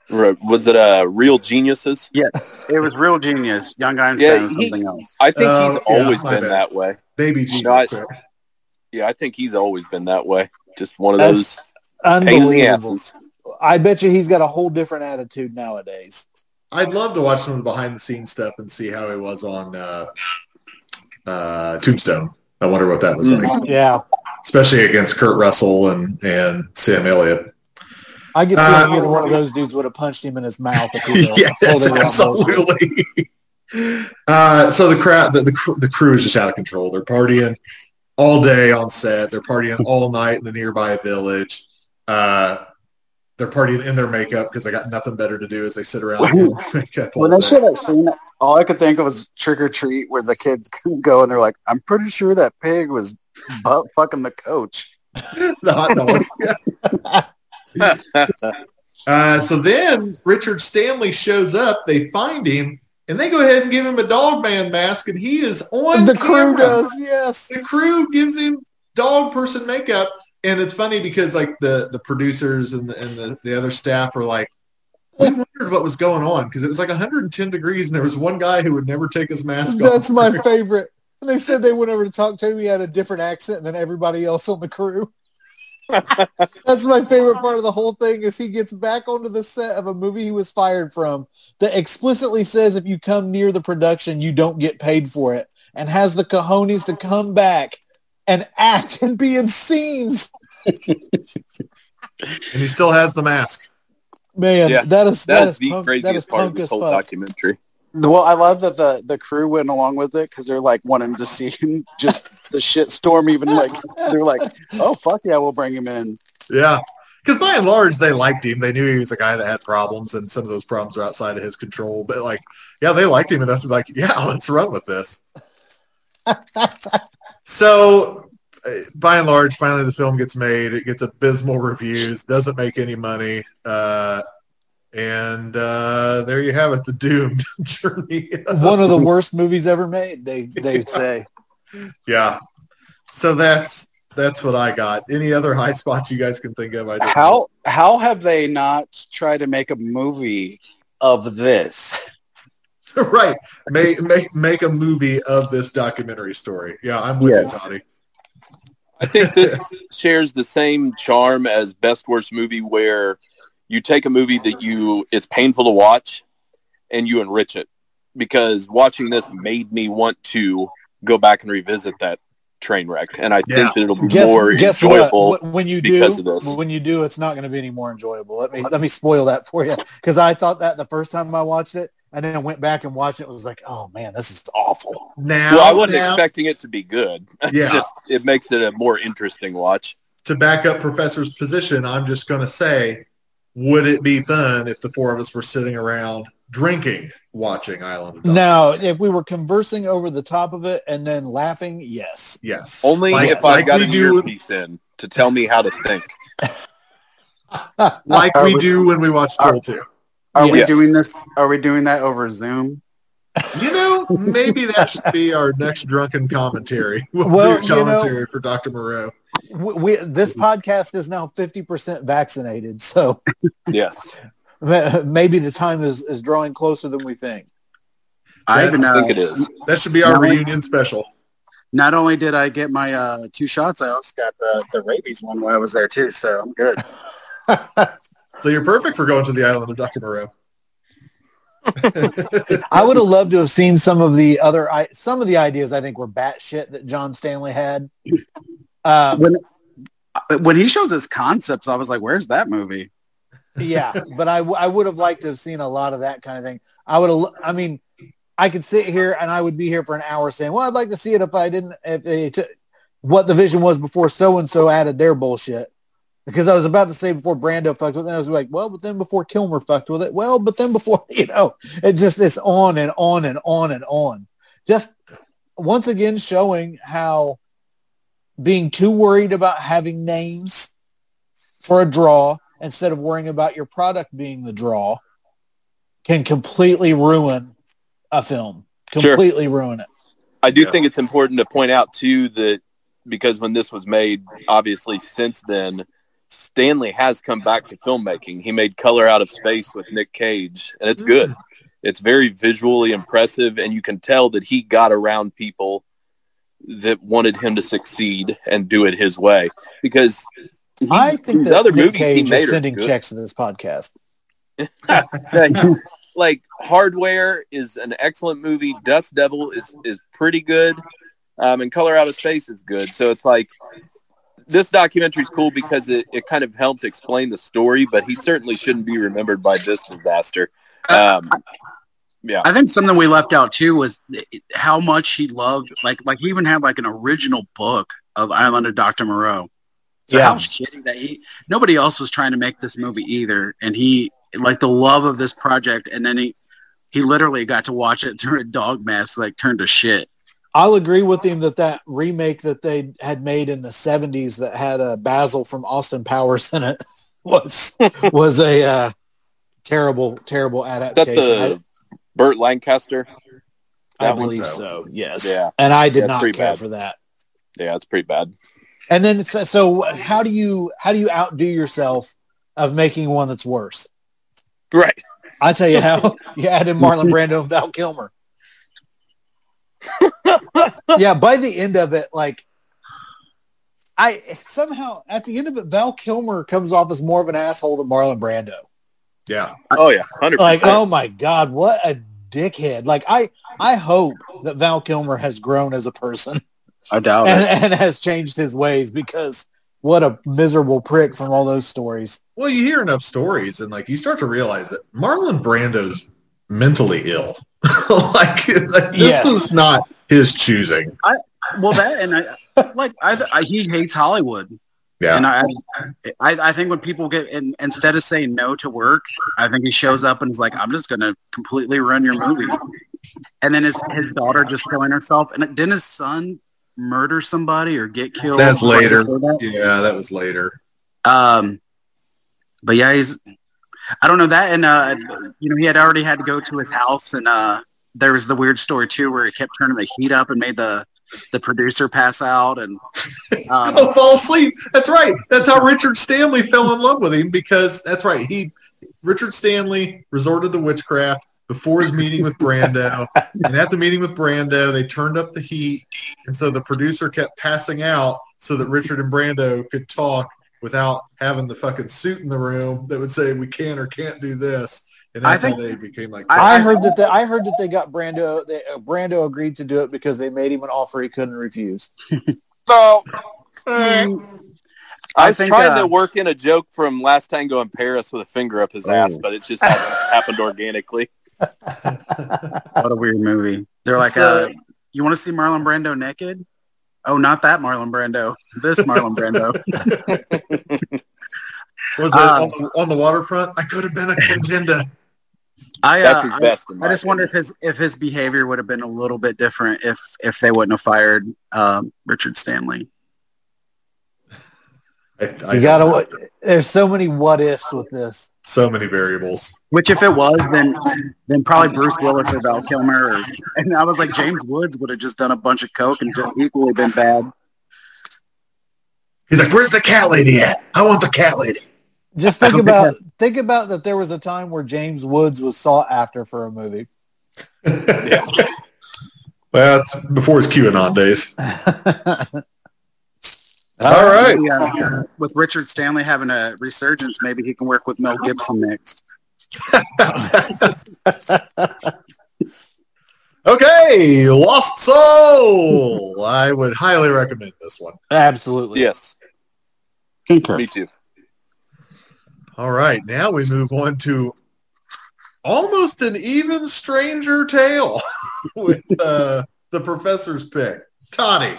Was it a real geniuses? Yeah, it was real genius. Young Einstein Yeah, he- something else. I think Oh, he's yeah, always my been bad. that way. Baby genius. No, I- Yeah, I think he's always been that way. Just one of That's those pain in the Unbelievable. asses. I bet you he's got a whole different attitude nowadays. I'd love to watch some of the behind the scenes stuff and see how he was on uh, uh, Tombstone. I wonder what that was Mm. like, Yeah. especially against Kurt Russell and, and Sam Elliott. I get the Uh, feeling either one of those dudes would have punched him in his mouth if yes, holding around motion. absolutely. Uh, so the crowd, the, the, the crew is just out of control. They're partying all day on set. They're partying all night in the nearby village. Uh, they're partying in their makeup because they got nothing better to do as they sit around in their makeup. all When they day. showed that scene, all I could think of was Trick or Treat, where the kids go and they're like, "I'm pretty sure that pig was butt fucking the coach." the hot dog. Uh, so then Richard Stanley shows up. They find him, and they go ahead and give him a dog man mask, and he is on The crew does, yes. The crew gives him dog person makeup, and it's funny because like the the producers and the, and the, the other staff are like. We wondered what was going on because it was like 110 degrees and there was one guy who would never take his mask off. That's my favorite. And they said they went over to talk to him. He had a different accent than everybody else on the crew. That's my favorite part of the whole thing is he gets back onto the set of a movie he was fired from that explicitly says if you come near the production, you don't get paid for it. and has the cojones to come back and act and be in scenes. And he still has the mask. Man, Yeah, that is that That's is the punk, that is craziest part of punk this whole fuck. documentary. Well, I love that the the crew went along with it because they're like wanting to see him just the shit storm. Even like they're like, oh fuck yeah, we'll bring him in. Yeah. Because by and large, they liked him. They knew he was a guy that had problems, and some of those problems are outside of his control. But like, yeah, they liked him enough to be like, yeah, let's run with this. so, uh, by and large, finally the film gets made. It gets abysmal reviews. Doesn't make any money. Uh, and uh, there you have it, the doomed journey. One of the worst movies ever made. They they say. yeah. So that's that's what I got. Any other high spots you guys can think of? I just How how have they not tried to make a movie of this? right. Make, make make a movie of this documentary story. Yeah, I'm with Yes. you, Toddy. I think this shares the same charm as Best Worst Movie, where you take a movie that you it's painful to watch, and you enrich it. Because watching this made me want to go back and revisit that train wreck, and I Yeah. think that it'll be Guess, more guess enjoyable. what? When you do, because of this. when you do, it's not going to be any more enjoyable. Let me let me spoil that for you because I thought that the first time I watched it, and then went back and watched it. It was like, oh man, this is awful. Now, Well, I wasn't now, expecting it to be good. Yeah. just it makes it a more interesting watch. to back up Professor's position, I'm just going to say, would it be fun if the four of us were sitting around drinking, watching Island of Dogs? Now, if we were conversing over the top of it and then laughing, yes. Yes. Only Like- if I like got we an do, earpiece in to tell me how to think. like we we- do when we watch are- Troll 2. Are we doing this? Are we doing that over Zoom? You know, maybe that should be our next drunken commentary. We'll, Well, do you know- for Dr. Moreau. We, we this podcast is now fifty percent vaccinated, so Yes. maybe the time is is drawing closer than we think. I even uh, think it is. That should be our No. reunion special. Not only did I get my uh, two shots, I also got the, the rabies one while I was there too. So I'm good. So you're perfect for going to the island of Dr. Moreau. I would have loved to have seen some of the other I, some of the ideas. I think were batshit that John Stanley had. Um, When when he shows his concepts, I was like, "Where's that movie?" yeah, but I, I would have liked to have seen a lot of that kind of thing. I would have. I mean, I could sit here and I would be here for an hour saying, "Well, I'd like to see it if I didn't if they took what the vision was before so and so added their bullshit." Because I was about to say before Brando fucked with it, I was like, well, but then before Kilmer fucked with it, well, but then before you know, it just it's on and on and on and on. Just once again showing how being too worried about having names for a draw instead of worrying about your product being the draw can completely ruin a film. Sure. Completely ruin it. I do Yeah. think it's important to point out too that because when this was made, obviously since then, Stanley has come back to filmmaking. He made Color Out of Space with Nick Cage, and it's good. It's very visually impressive, and you can tell that he got around people that wanted him to succeed and do it his way. Because I think his that other Nick movies he made is sending good. checks to this podcast. Like Hardware is an excellent movie. Dust Devil is is pretty good, um, and Color Out of Space is good. So it's like this documentary is cool because it, it kind of helped explain the story, but he certainly shouldn't be remembered by this disaster. Um, yeah, I think something we left out too was how much he loved. Like, like he even had like an original book of Island of Doctor Moreau. So Yeah. how shitty that he nobody else was trying to make this movie either, and he like the love of this project, and then he he literally got to watch it through a dog mask, like turned to shit. I'll agree with him that that remake that they had made in the 70s that had a Basil from Austin Powers in it was was a uh, terrible terrible is that adaptation. the Burt Lancaster. I, I that believe so. so. Yes. Yeah. And I did Yeah, not pretty care bad. for that. Yeah, it's pretty bad. And then it's, so how do you how do you outdo yourself of making one that's worse? Right. I tell you how you add in Marlon Brando and Val Kilmer. Yeah, by the end of it, like I somehow at the end of it, Val Kilmer comes off as more of an asshole than Marlon Brando. Yeah. Oh yeah, hundred Like, oh my god, what a dickhead. Like I, I hope that Val Kilmer has grown as a person I doubt and, it. and has changed his ways because what a miserable prick from all those stories. Well, you hear enough stories, and like you start to realize that Marlon Brando's mentally ill. like, like this is not his choosing. I, Well, that and I, like I, I, he hates Hollywood, Yeah. and I, I, I think when people get in, instead of saying no to work, I think he shows up and is like, "I'm just going to completely ruin your movie," and then his his daughter just killing herself, and didn't his son murder somebody or get killed? That's later. that? yeah, that was later. Um, but yeah, he's. I don't know that, and uh, you know, he had already had to go to his house, and uh, there was the weird story too, where he kept turning the heat up and made the the producer pass out, and um, oh, fall asleep. That's right. That's how Richard Stanley fell in love with him because that's right. He Richard Stanley resorted to witchcraft before his meeting with Brando, and at the meeting with Brando, they turned up the heat, and so the producer kept passing out so that Richard and Brando could talk without having the fucking suit in the room that would say we can or can't do this. And I think- how they became like. I, heard that they, I heard that they got Brando. They, uh, Brando agreed to do it because they made him an offer he couldn't refuse. So, eh, I I was think, trying uh, to work in a joke from last tango in Paris with a finger up his ass, Oh. but it just happened, happened organically. what a weird movie. They're like, So- uh, "You want to see Marlon Brando naked?" Oh, not that Marlon Brando. This Marlon Brando. Was it um, on, the, on the waterfront? I could have been a contender. I, That's uh, his I- best. in I my just wonder if his if his behavior would have been a little bit different if if they wouldn't have fired um, Richard Stanley. I, I You gotta. There's so many what ifs with this. so many variables. Which, if it was, then then probably Bruce Willis or Val Kilmer, or, and I was like James Woods would have just done a bunch of coke and just equally been bad. He's like, "Where's the cat lady at? I want the cat lady." Just think don't think about think about that. There was a time where James Woods was sought after for a movie. yeah. Well, it's before his QAnon days. All right. Maybe, uh, with Richard Stanley having a resurgence, maybe he can work with Mel Gibson next. Okay, Lost Soul. I would highly recommend this one. Absolutely. Yes, Concur. me too. All right, now we move on to almost an even stranger tale with uh, the professor's pick. Toddy,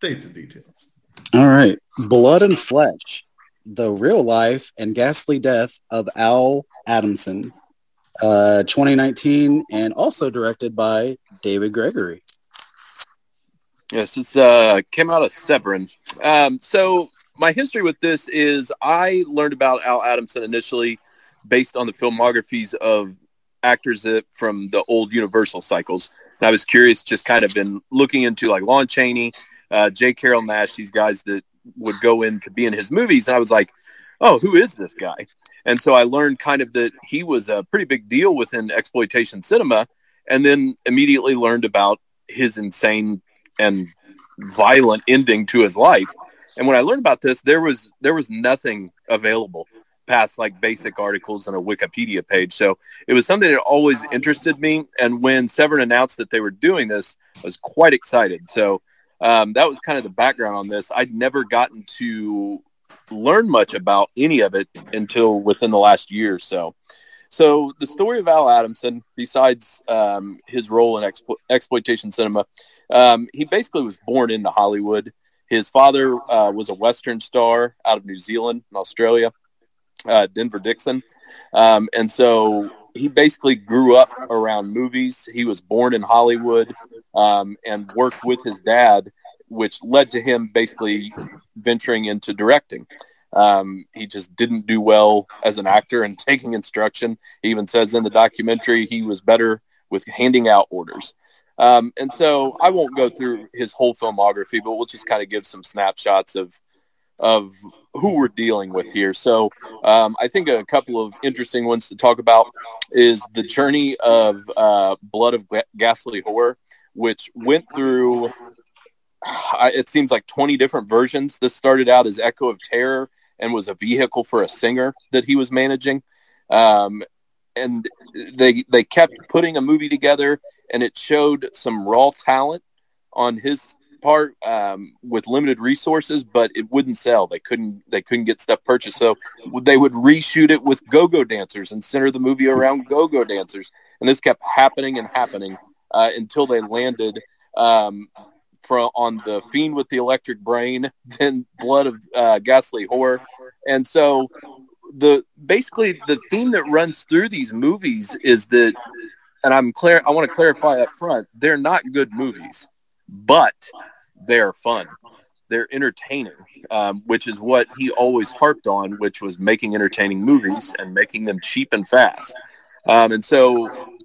dates and details. All right. Blood and Flesh, the real life and ghastly death of Al Adamson, uh, 2019, and also directed by David Gregory. Yes, it's uh came out of Severin. Um, so my history with this is I learned about Al Adamson initially based on the filmographies of actors that from the old Universal cycles. And I was curious, just kind of been looking into like Lon Chaney, uh, J. Carrol Naish, these guys that would go in to be in his movies, and I was like, oh, who is this guy? And so I learned kind of that he was a pretty big deal within exploitation cinema, and then immediately learned about his insane and violent ending to his life. And when I learned about this, there was there was nothing available past like basic articles and a Wikipedia page. So it was something that always interested me. And when Severin announced that they were doing this, I was quite excited. So um, that was kind of the background on this. I'd never gotten to learn much about any of it until within the last year or so. So the story of Al Adamson, besides um, his role in explo- exploitation cinema, um, he basically was born into Hollywood. His father uh, was a Western star out of New Zealand and Australia, uh, Denver Dixon. Um, and so he basically grew up around movies. He was born in Hollywood um, and worked with his dad, which led to him basically venturing into directing. Um, he just didn't do well as an actor and taking instruction. He even says in the documentary he was better with handing out orders. Um, and so I won't go through his whole filmography, but we'll just kind of give some snapshots of of who we're dealing with here. So um, I think a couple of interesting ones to talk about is the journey of uh, Blood of Ghastly Horror, which went through, it seems like 20 different versions. This started out as Echo of Terror and was a vehicle for a singer that he was managing. Um, and they they kept putting a movie together, and it showed some raw talent on his part um, with limited resources, but it wouldn't sell. They couldn't they couldn't get stuff purchased, so they would reshoot it with go-go dancers and center the movie around go-go dancers, and this kept happening and happening uh, until they landed um, from on the Fiend with the Electric Brain, then Blood of uh, Ghastly Horror, and so the basically the theme that runs through these movies is that, and I'm clear. I want to clarify up front: they're not good movies, but they're fun. They're entertaining, um, which is what he always harped on, which was making entertaining movies and making them cheap and fast. Um, and so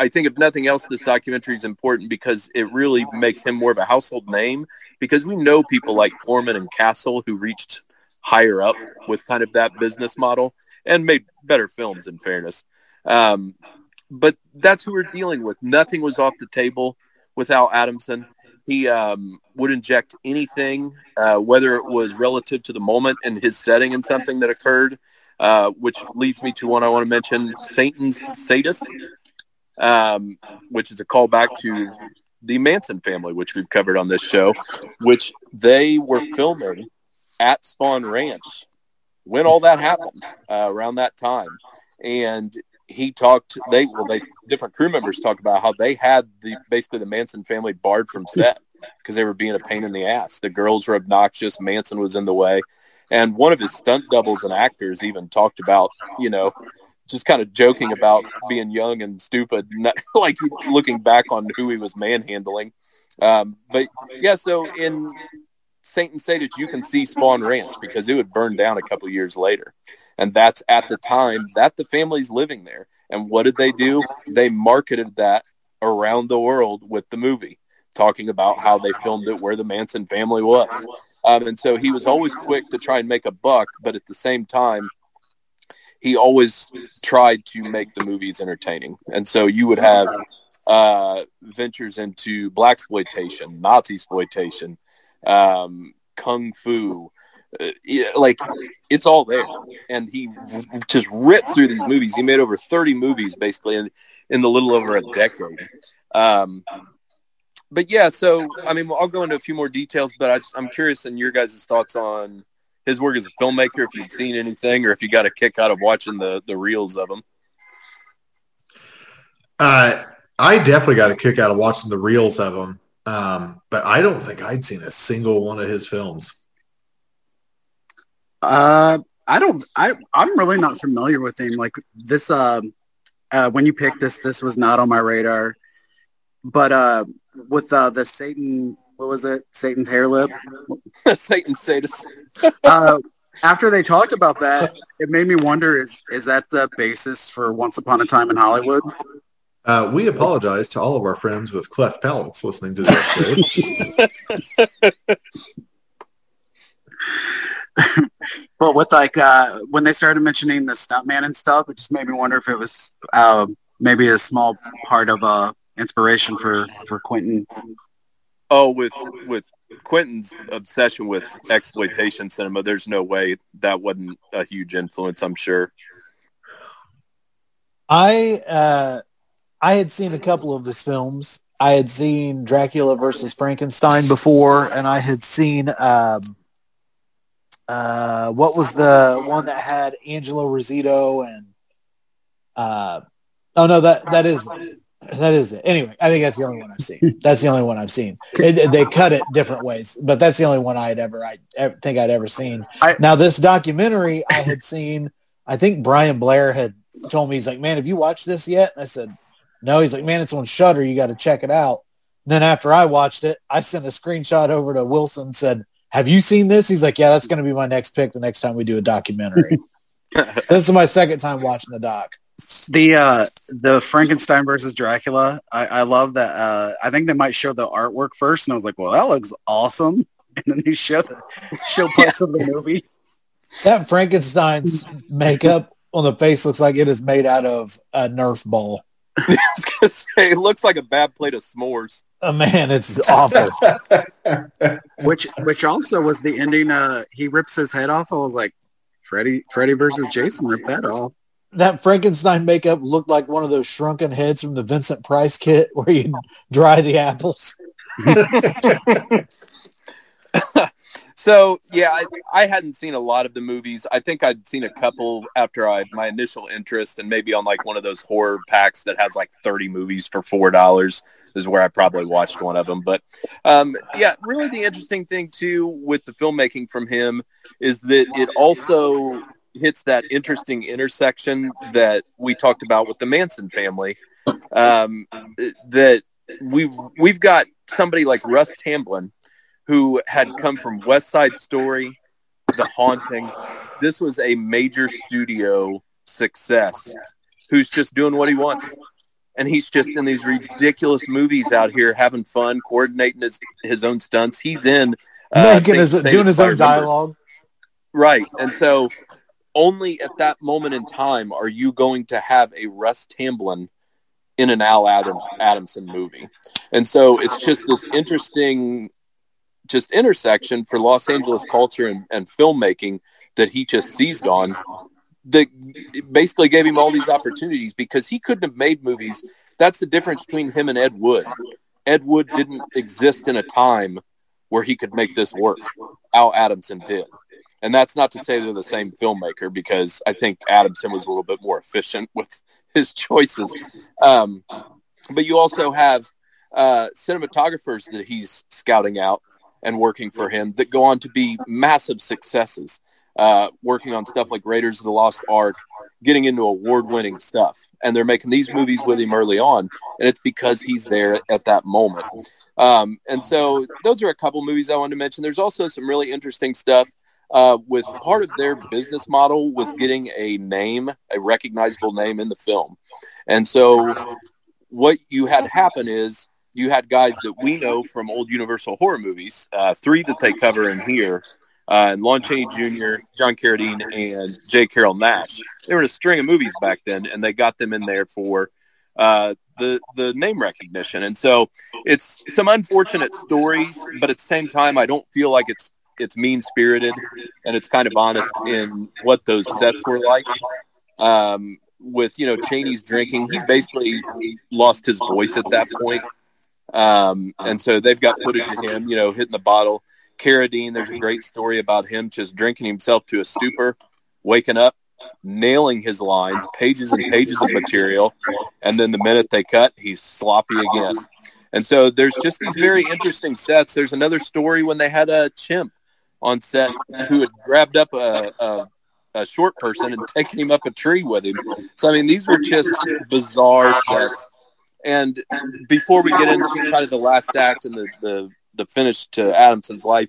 I think if nothing else, this documentary is important because it really makes him more of a household name because we know people like Corman and Castle who reached higher up with kind of that business model and made better films in fairness. Um, but that's who we're dealing with. Nothing was off the table without Adamson. He um, would inject anything, uh, whether it was relative to the moment and his setting and something that occurred, uh, which leads me to one I want to mention, Satan's Sadist, um, which is a callback to the Manson family, which we've covered on this show, which they were filming at Spahn Ranch when all that happened uh, around that time. And he talked, they, well, they, different crew members talked about how they had the, basically the Manson family barred from set because they were being a pain in the ass. The girls were obnoxious. Manson was in the way. And one of his stunt doubles and actors even talked about, you know, just kind of joking about being young and stupid, not, like looking back on who he was manhandling. Um, but yeah, so in Saint say that you can see Spahn Ranch because it would burn down a couple years later. And that's at the time that the family's living there. And what did they do? They marketed that around the world with the movie, talking about how they filmed it where the Manson family was. Um, and so he was always quick to try and make a buck, but at the same time, he always tried to make the movies entertaining. And so you would have uh, ventures into black exploitation, Nazi exploitation, um, kung fu. Uh, like it's all there, and he just ripped through these movies. He made over thirty movies basically in in the little over a decade. Um, but yeah, so I mean, I'll go into a few more details, but I just, I'm curious in your guys' thoughts on his work as a filmmaker. If you'd seen anything, or if you got a kick out of watching the the reels of him. Uh, I definitely got a kick out of watching the reels of him. Um, but I don't think I'd seen a single one of his films. Uh, I don't. I I'm really not familiar with him. Like this. Uh, uh, when you picked this, this was not on my radar. But uh, with uh, the Satan, what was it? Satan's hair lip. Satan's sadist. uh, after they talked about that, it made me wonder: is is that the basis for Once Upon a Time in Hollywood? Uh, we apologize to all of our friends with cleft palates listening to this but with like uh, when they started mentioning the stuntman and stuff, it just made me wonder if it was uh, maybe a small part of uh, inspiration for for Quentin. Oh, with with Quentin's obsession with exploitation cinema, there's no way that wasn't a huge influence. I'm sure. I uh, I had seen a couple of his films. I had seen Dracula versus Frankenstein before, and I had seen um, uh, what was the one that had Angelo Rossitto and uh, oh no that that is that is it. Anyway, I think that's the only one I've seen. That's the only one I've seen. It, they cut it different ways, but that's the only one I'd ever I ever, think I'd ever seen. I, now this documentary I had seen. I think Brian Blair had told me he's like, man, have you watched this yet? And I said, no, he's like, man, it's on Shudder. You got to check it out. And then after I watched it, I sent a screenshot over to Wilson. Said, "Have you seen this?" He's like, "Yeah, that's going to be my next pick the next time we do a documentary." this is my second time watching the doc. The uh, the Frankenstein versus Dracula. I, I love that. Uh, I think they might show the artwork first, and I was like, "Well, that looks awesome." And then they show the show parts of the movie. That Frankenstein's makeup on the face looks like it is made out of a Nerf ball. I was gonna say it looks like a bad plate of s'mores. Oh man, it's awful. which which also was the ending. Uh, he rips his head off. I was like, Freddy Freddy versus Jason ripped that off. that Frankenstein makeup looked like one of those shrunken heads from the Vincent Price kit where you dry the apples. So yeah, I, I hadn't seen a lot of the movies. I think I'd seen a couple after I my initial interest, and maybe on like one of those horror packs that has like thirty movies for four dollars is where I probably watched one of them. But um, yeah, really the interesting thing too with the filmmaking from him is that it also hits that interesting intersection that we talked about with the Manson family. Um, that we've we've got somebody like Russ Tamblyn who had come from West Side Story, The Haunting. This was a major studio success who's just doing what he wants. And he's just in these ridiculous movies out here having fun, coordinating his, his own stunts. He's in uh, Making his, doing his own dialogue. Right. And so only at that moment in time are you going to have a Russ Tamblyn in an Al Adams Adamson movie. And so it's just this interesting just intersection for Los Angeles culture and, and filmmaking that he just seized on that basically gave him all these opportunities because he couldn't have made movies. That's the difference between him and Ed Wood. Ed Wood didn't exist in a time where he could make this work. Al Adamson did. And that's not to say they're the same filmmaker because I think Adamson was a little bit more efficient with his choices. Um, but you also have uh, cinematographers that he's scouting out and working for him that go on to be massive successes, uh, working on stuff like Raiders of the Lost Ark, getting into award-winning stuff. And they're making these movies with him early on, and it's because he's there at that moment. Um, and so those are a couple movies I wanted to mention. There's also some really interesting stuff uh, with part of their business model was getting a name, a recognizable name in the film. And so what you had happen is you had guys that we know from old Universal horror movies, uh, three that they cover in here, uh, and Lon Chaney Jr., John Carradine, and J. Carrol Naish. They were in a string of movies back then, and they got them in there for uh, the the name recognition. And so it's some unfortunate stories, but at the same time, I don't feel like it's it's mean spirited, and it's kind of honest in what those sets were like. Um, with you know Chaney's drinking, he basically lost his voice at that point. Um, and so they've got footage of him, you know, hitting the bottle. Carradine, there's a great story about him just drinking himself to a stupor, waking up, nailing his lines, pages and pages of material, and then the minute they cut, he's sloppy again. And so there's just these very interesting sets. There's another story when they had a chimp on set who had grabbed up a, a, a short person and taken him up a tree with him. So I mean, these were just bizarre sets and before we get into kind of the last act and the, the, the finish to Adamson's life,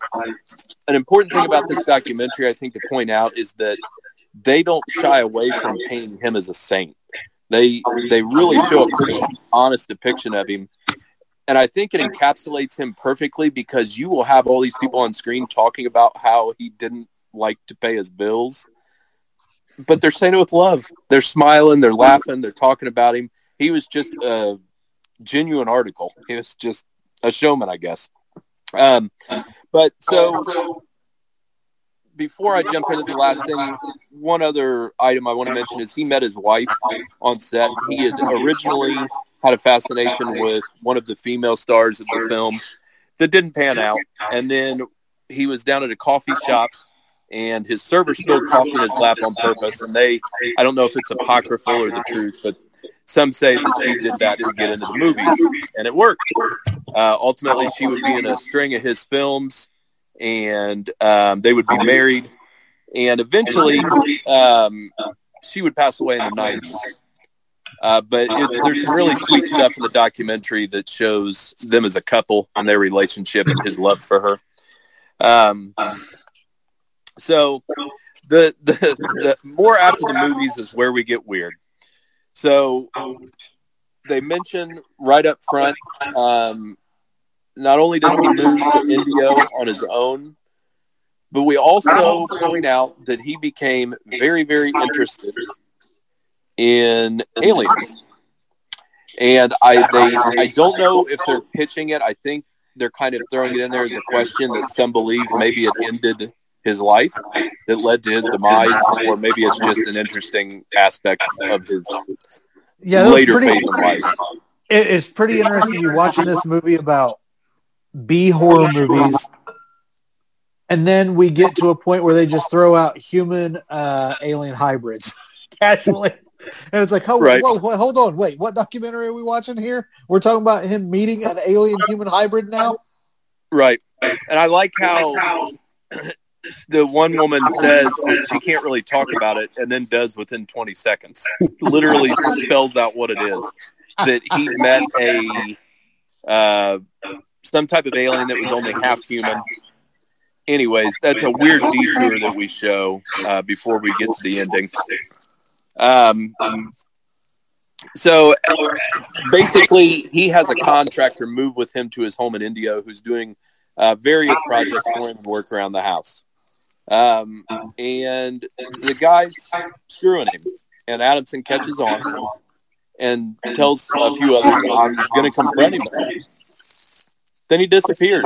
an important thing about this documentary, I think, to point out is that they don't shy away from painting him as a saint. They they really show a pretty honest depiction of him, and I think it encapsulates him perfectly because you will have all these people on screen talking about how he didn't like to pay his bills, but they're saying it with love. They're smiling, they're laughing, they're talking about him he was just a genuine article. He was just a showman, I guess. Um, but so before I jump into the last thing, one other item I want to mention is he met his wife on set. He had originally had a fascination with one of the female stars of the film that didn't pan out. And then he was down at a coffee shop and his server spilled coffee in his lap on purpose. And they, I don't know if it's apocryphal or the truth, but some say that she did that to get into the movies, and it worked. Uh, ultimately, she would be in a string of his films, and um, they would be married. And eventually, um, she would pass away in the 90s. Uh, but there's some really sweet stuff in the documentary that shows them as a couple and their relationship and his love for her. Um, so the, the the more after the movies is where we get weird. So they mention right up front, um, not only does he move to Indio on his own, but we also point out that he became very, very interested in aliens. And I, they, I don't know if they're pitching it. I think they're kind of throwing it in there as a question that some believe maybe it ended his life that led to his demise, or maybe it's just an interesting aspect of his Yeah, later pretty, phase of life. it's pretty interesting. You're watching this movie about B horror movies, and then we get to a point where they just throw out human uh, alien hybrids casually. And it's like, oh, Right. whoa, whoa, hold on, wait, what documentary are we watching here? We're talking about him meeting an alien human hybrid now. Right. And I like how the one woman says that she can't really talk about it and then does within 20 seconds. Literally spells out what it is. That he met a uh, some type of alien that was only half human. Anyways, that's a weird detour that we show uh, before we get to the ending. Um, so basically, he has a contractor move with him to his home in Indio who's doing uh, various projects for him and work around the house. Um, and the guy's screwing him. And Adamson catches on and tells a few others, I'm going to confront him. Then he disappears.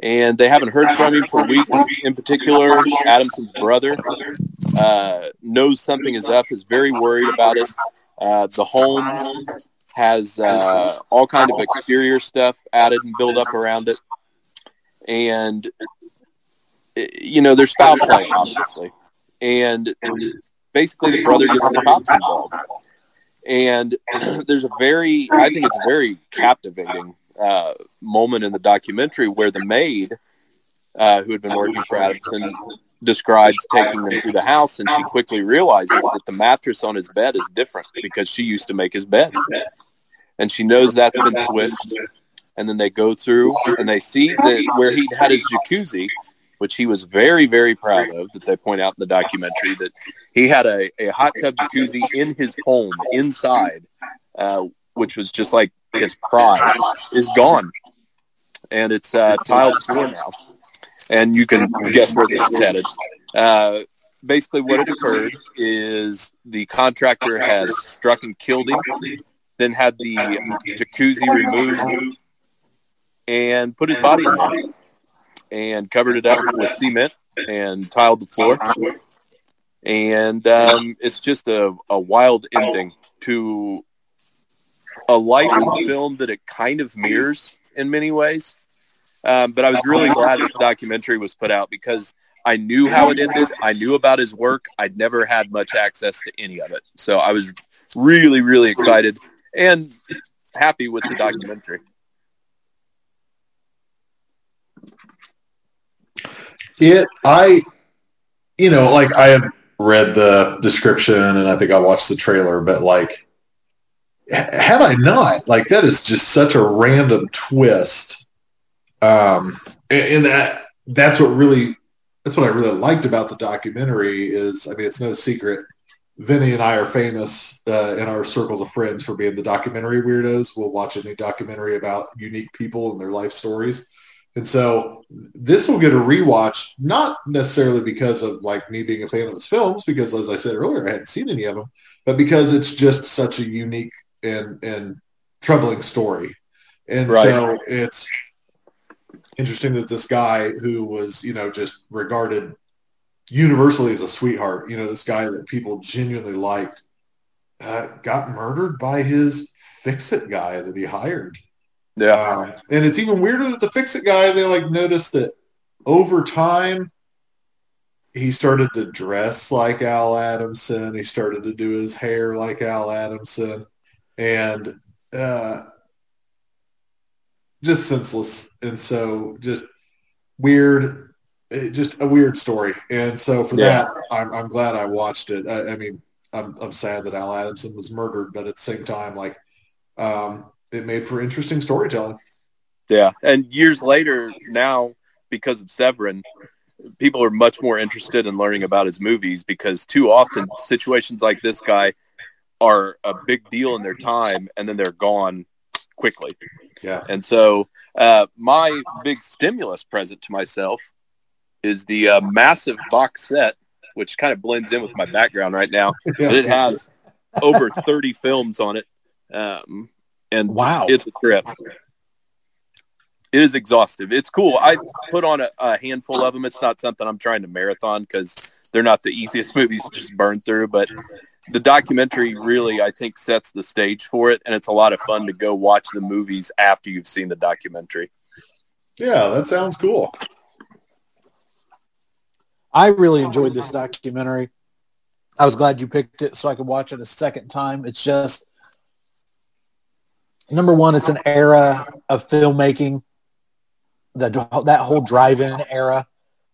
And they haven't heard from him for weeks. In particular, Adamson's brother uh, knows something is up, is very worried about it. Uh, the home has uh, all kind of exterior stuff added and built up around it, and you know there's foul play, obviously, and, basically the brother gets the cops involved, and there's a very, I think it's a very captivating uh, moment in the documentary where the maid, uh, who had been working for Adamson, describes taking them to the house, and she quickly realizes that the mattress on his bed is different because she used to make his bed, and she knows that's been switched. And then they go through and they see that where he had his jacuzzi, which he was very, very proud of, that they point out in the documentary that he had a, a hot tub jacuzzi in his home inside, uh, which was just like his prize, is gone. And it's uh, tiled floor now and you can guess where this is headed. Uh, basically, what had occurred is the contractor has struck and killed him, then had the jacuzzi removed and put his body in and covered it up with cement and tiled the floor. And um, it's just a, a wild ending to a life in film that it kind of mirrors in many ways. Um, but I was really glad this documentary was put out because I knew how it ended. I knew about his work. I'd never had much access to any of it. So I was really, really excited and happy with the documentary. It, I, you know, like I have read the description and I think I watched the trailer, but like, had I not, like, that is just such a random twist. Um, and, and that, that's what really, that's what I really liked about the documentary is, I mean, it's no secret. Vinny and I are famous uh, in our circles of friends for being the documentary weirdos. We'll watch any documentary about unique people and their life stories. And so this will get a rewatch, not necessarily because of like me being a fan of his films, because as I said earlier, I hadn't seen any of them, but because it's just such a unique and and troubling story. And Right. so it's interesting that this guy who was, you know, just regarded universally as a sweetheart, you know, this guy that people genuinely liked, uh, got murdered by his fix-it guy that he hired. Yeah. Um, and it's even weirder that the fix it guy, they like noticed that over time he started to dress like Al Adamson. He started to do his hair like Al Adamson and uh, just senseless. And so just weird, just a weird story. And so for Yeah. that, I'm, I'm glad I watched it. I, I mean, I'm, I'm sad that Al Adamson was murdered, but at the same time, like, um, it made for interesting storytelling. Yeah. And years later now, because of Severin, people are much more interested in learning about his movies because too often situations like this guy are a big deal in their time and then they're gone quickly. Yeah. And so uh, my big stimulus present to myself is the uh, massive box set, which kind of blends in with my background right now. Yeah. But it has over 30 films on it. Um, and Wow. it's a trip. it is exhaustive. It's cool. I put on a, a handful of them. It's not something I'm trying to marathon because they're not the easiest movies to just burn through. But the documentary really, I think, sets the stage for it, and it's a lot of fun to go watch the movies after you've seen the documentary. Yeah, that sounds cool. I really enjoyed this documentary. I was glad you picked it so I could watch it a second time. It's just number one, it's an era of filmmaking, that that whole drive-in era,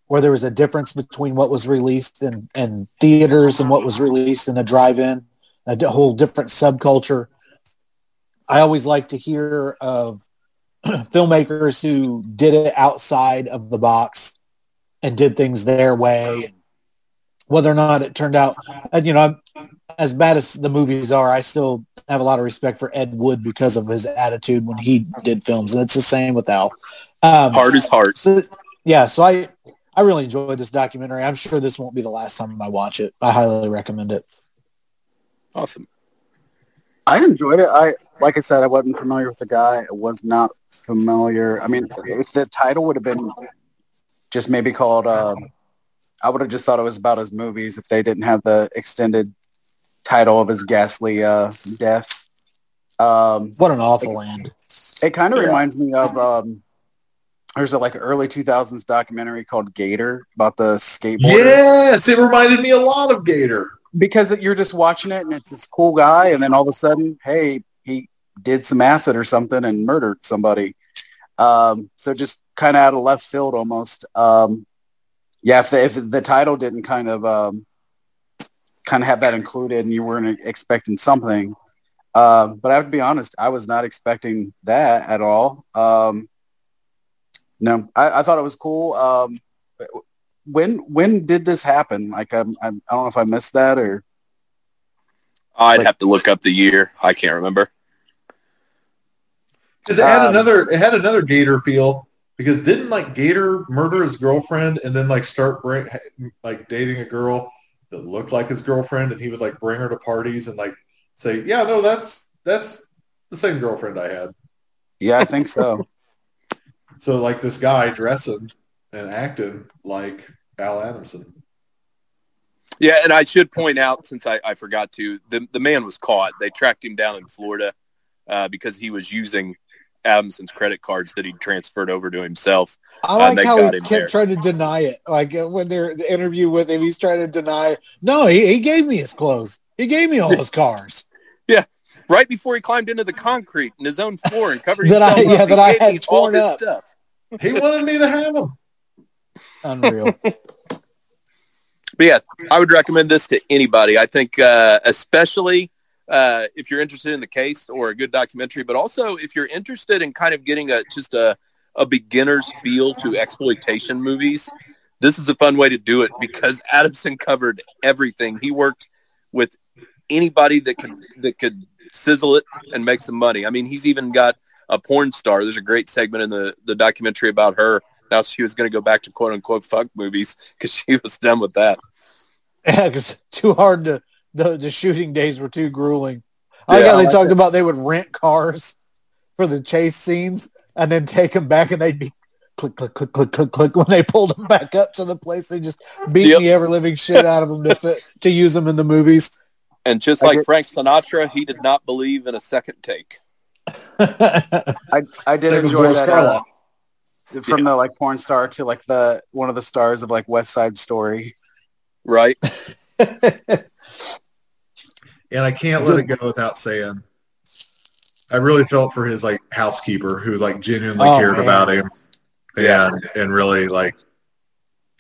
where there was a difference between what was released in, in theaters and what was released in the drive-in, a whole different subculture. I always like to hear of filmmakers who did it outside of the box and did things their way. Whether or not it turned out, and you know, I'm, as bad as the movies are, I still have a lot of respect for Ed Wood because of his attitude when he did films, and it's the same with Al. Um, Heart is heart. so, yeah, so I I really enjoyed this documentary. I'm sure this won't be the last time I watch it. I highly recommend it. Awesome. I enjoyed it. I like I said, I wasn't familiar with the guy. I was not familiar. I mean, if the title would have been just maybe called, um, I would have just thought it was about his movies if they didn't have the extended title of his ghastly uh, death. Um, What an awful end. it kind of Yeah. reminds me of um, there's a like early 2000s documentary called Gator about the skateboarder. Yes, it reminded me a lot of Gator. because you're just watching it and it's this cool guy and then all of a sudden hey he did some acid or something and murdered somebody um, so just kind of out of left field almost um, yeah if the, if the title didn't kind of um, kind of have that included and you weren't expecting something um, but I have to be honest I was not expecting that at all um, no I, I thought it was cool um, when when did this happen like I'm, I'm, I don't know if I missed that or I'd Like- have to look up the year. I can't remember. Because it had Um, another it had another Gator feel. Because didn't like Gator murder his girlfriend and then like start bring, like dating a girl that looked like his girlfriend and he would like bring her to parties and like say, Yeah, no, that's that's the same girlfriend I had. Yeah, I think so. So like this guy dressing and acting like Al Adamson. Yeah, and I should point out, since I, I forgot to, the, the man was caught. They tracked him down in Florida uh, because he was using Adamson's credit cards that he transferred over to himself. I Uh, like they how he kept there. trying to deny it. Like uh, when they're the interview with him, he's trying to deny. No, he, he gave me his clothes. He gave me all his cars. Yeah, right before he climbed into the concrete in his own floor and covered That I- himself up, yeah, that I had torn up. Stuff. He wanted me to have him. Unreal. But yeah, I would recommend this to anybody. I think, uh, especially uh, if you're interested in the case or a good documentary, but also if you're interested in kind of getting a just a, a beginner's feel to exploitation movies. This is a fun way to do it because Adamson covered everything. He worked with anybody that could that could sizzle it and make some money. I mean, he's even got a porn star. There's a great segment in the the documentary about her. Now she was going to go back to quote unquote fuck movies because she was done with that. yeah, because too hard to the, the shooting days were too grueling. I like Yeah, how I they like talked about they would rent cars for the chase scenes and then take them back and they'd be click click click click click click when they pulled them back up to the place they just beat Yep. the ever living shit out of them to fit, to use them in the movies. And just like Frank Sinatra, he did not believe in a second take. I I did Same with enjoy that uh, Karloff. from the like porn star to like the one of the stars of like West Side Story. Right? And I can't let it go without saying I really felt for his like housekeeper who like genuinely Oh, cared man. about him. Yeah. And and really like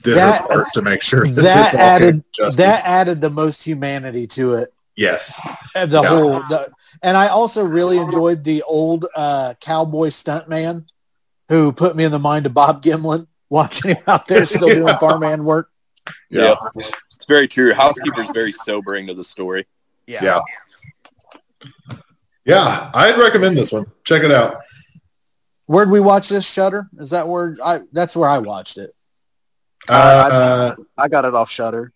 did That- her part to make sure that, that this all added came that added the most humanity to it. yes. And The Yeah. whole, the, and I also really enjoyed the old uh, cowboy stuntman who put me in the mind of Bob Gimlin, watching him out there still doing Yeah. farmhand work. Yeah. It's very true. Housekeeper's very sobering to the story. Yeah. Yeah. I'd recommend this one. Check it out. Where'd we watch this? Shudder? Is that where I? That's where I watched it. Uh, I got it off Shudder.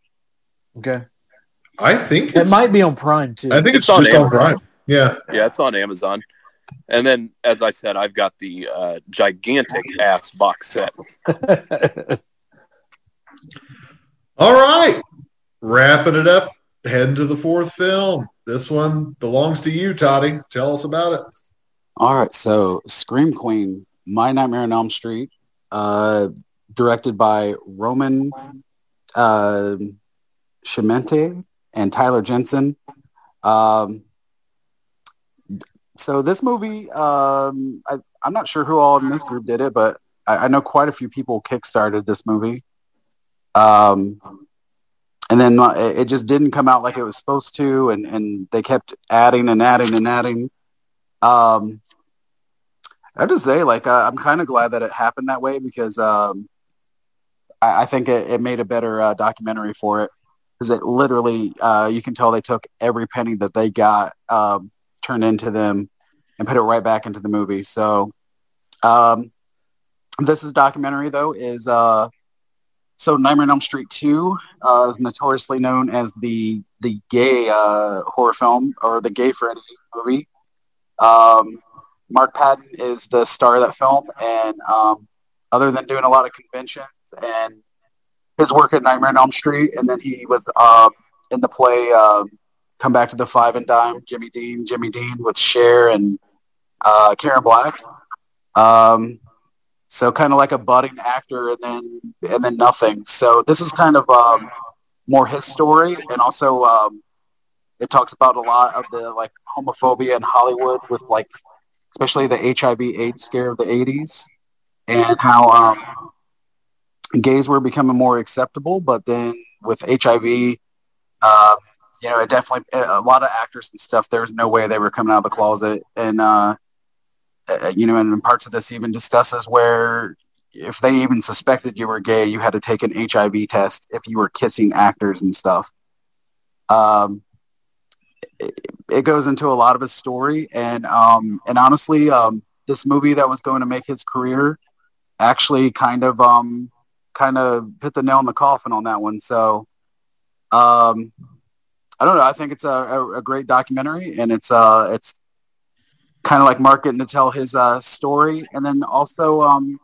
Okay, I think it might be on Prime too. I think it's, It's on just on Amazon. Prime. Yeah. Yeah, it's on Amazon. And then, as I said, I've got the uh, gigantic ass box set. All right. Wrapping it up, heading to the fourth film. This one belongs to you, Toddy. Tell us about it. All right, so Scream Queen, My Nightmare on Elm Street, uh, directed by Roman uh, and Tyler Jensen. Um, so this movie, um, I, I'm not sure who all in this group did it, but I, I know quite a few people kickstarted this movie. Um, and then uh, it just didn't come out like it was supposed to, and, and they kept adding and adding and adding. Um, I have to say, like, uh, I'm kind of glad that it happened that way because um, I, I think it, it made a better uh, documentary for it. Because it literally, uh, you can tell they took every penny that they got, um, turned into them, and put it right back into the movie. So, um, this is documentary though is uh, so Nightmare on Elm Street 2 uh, is notoriously known as the the gay uh, horror film or the gay Freddy movie. Um, Mark Patton is the star of that film, and um, other than doing a lot of conventions and his work at Nightmare on Elm Street, and then he was um, in the play um, Come Back to the Five and Dime, Jimmy Dean, Jimmy Dean with Cher and uh, Karen Black. Um, so kind of like a budding actor, and then and then nothing. So this is kind of um, more his story, and also um, it talks about a lot of the like homophobia in Hollywood with like especially the HIV AIDS scare of the 80s and how um, gays were becoming more acceptable. But then with HIV, uh, you know, it definitely, a lot of actors and stuff, there's no way they were coming out of the closet. And, uh, uh, you know, and parts of this even discusses where if they even suspected you were gay, you had to take an HIV test if you were kissing actors and stuff. Um, it, it goes into a lot of his story, and um, and honestly, um, this movie that was going to make his career actually kind of um, kind of hit the nail in the coffin on that one. So, um, I don't know. I think it's a, a, a great documentary, and it's uh, it's kind of like Mark getting to tell his uh, story, and then also, um,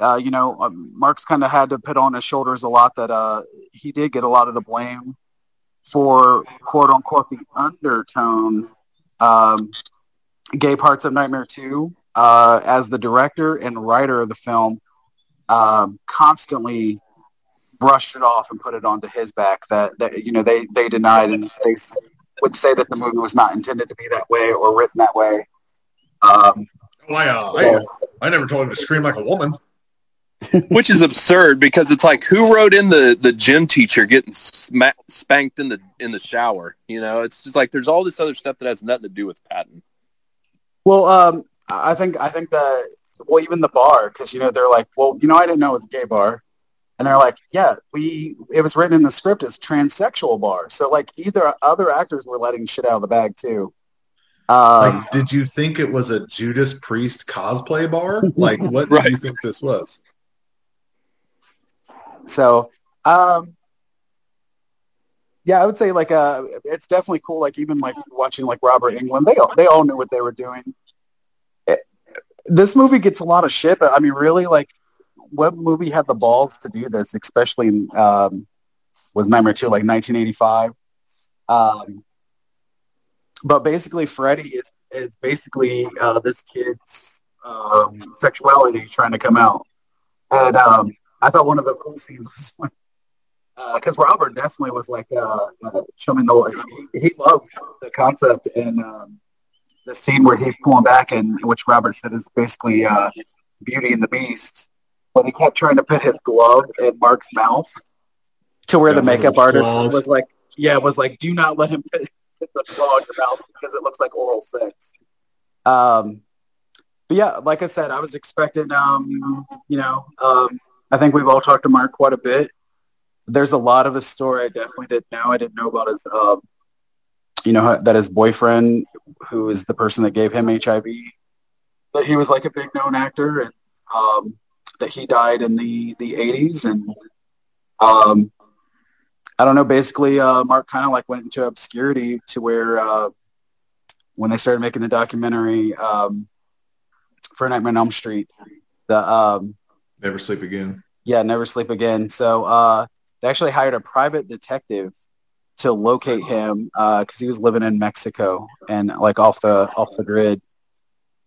uh, you know, um, Mark's kind of had to put on his shoulders a lot that uh, he did get a lot of the blame for quote unquote the undertone um, gay parts of Nightmare 2 uh, as the director and writer of the film um, constantly brushed it off and put it onto his back that, that you know they, they denied and they would say that the movie was not intended to be that way or written that way. Um, Why, uh, I, I never told him to scream like a woman. which is absurd because it's like who wrote in the the gym teacher getting sma- spanked in the in the shower you know it's just like there's all this other stuff that has nothing to do with Patton well, um, I think I think that well, even the bar because you know they're like, well, you know, I didn't know it was a gay bar, and they're like, yeah, we it was written in the script as transsexual bar, so like either other actors were letting shit out of the bag too. Um, Like, did you think it was a Judas Priest cosplay bar? Like, what Right. did you think this was? So, um, yeah, I would say like uh, it's definitely cool. Like even like watching like Robert Englund, they all, they all knew what they were doing. It- this movie gets a lot of shit, but I mean, really, like, what movie had the balls to do this? Especially in um, was Nightmare Two, like 1985. Um, but basically, Freddy is is basically uh, this kid's um, sexuality trying to come out, and um, I thought one of the cool scenes was when, because Robert definitely was like uh, uh, showing the he, he loved the concept and um, the scene where he's pulling back and which Robert said is basically uh, Beauty and the Beast, but he kept trying to put his glove in Mark's mouth to where Yeah, the makeup artist claws. was like, yeah, was like, do not let him put, put the claw in your mouth because it looks like oral sex. Um, but yeah, like I said, I was expecting, um, you know, um, I think we've all talked to Mark quite a bit. There's a lot of his story I definitely didn't know. I didn't know about his, um, you know, that his boyfriend, who is the person that gave him HIV, that he was like a big known actor and um, that he died in the, the 80s. And um, I don't know, basically, uh, Mark kind of like went into obscurity to where uh, when they started making the documentary um, for Nightmare on Elm Street. The um, Never sleep again. yeah, Never Sleep Again. So uh, they actually hired a private detective to locate him because he was living in Mexico and like off the off the grid.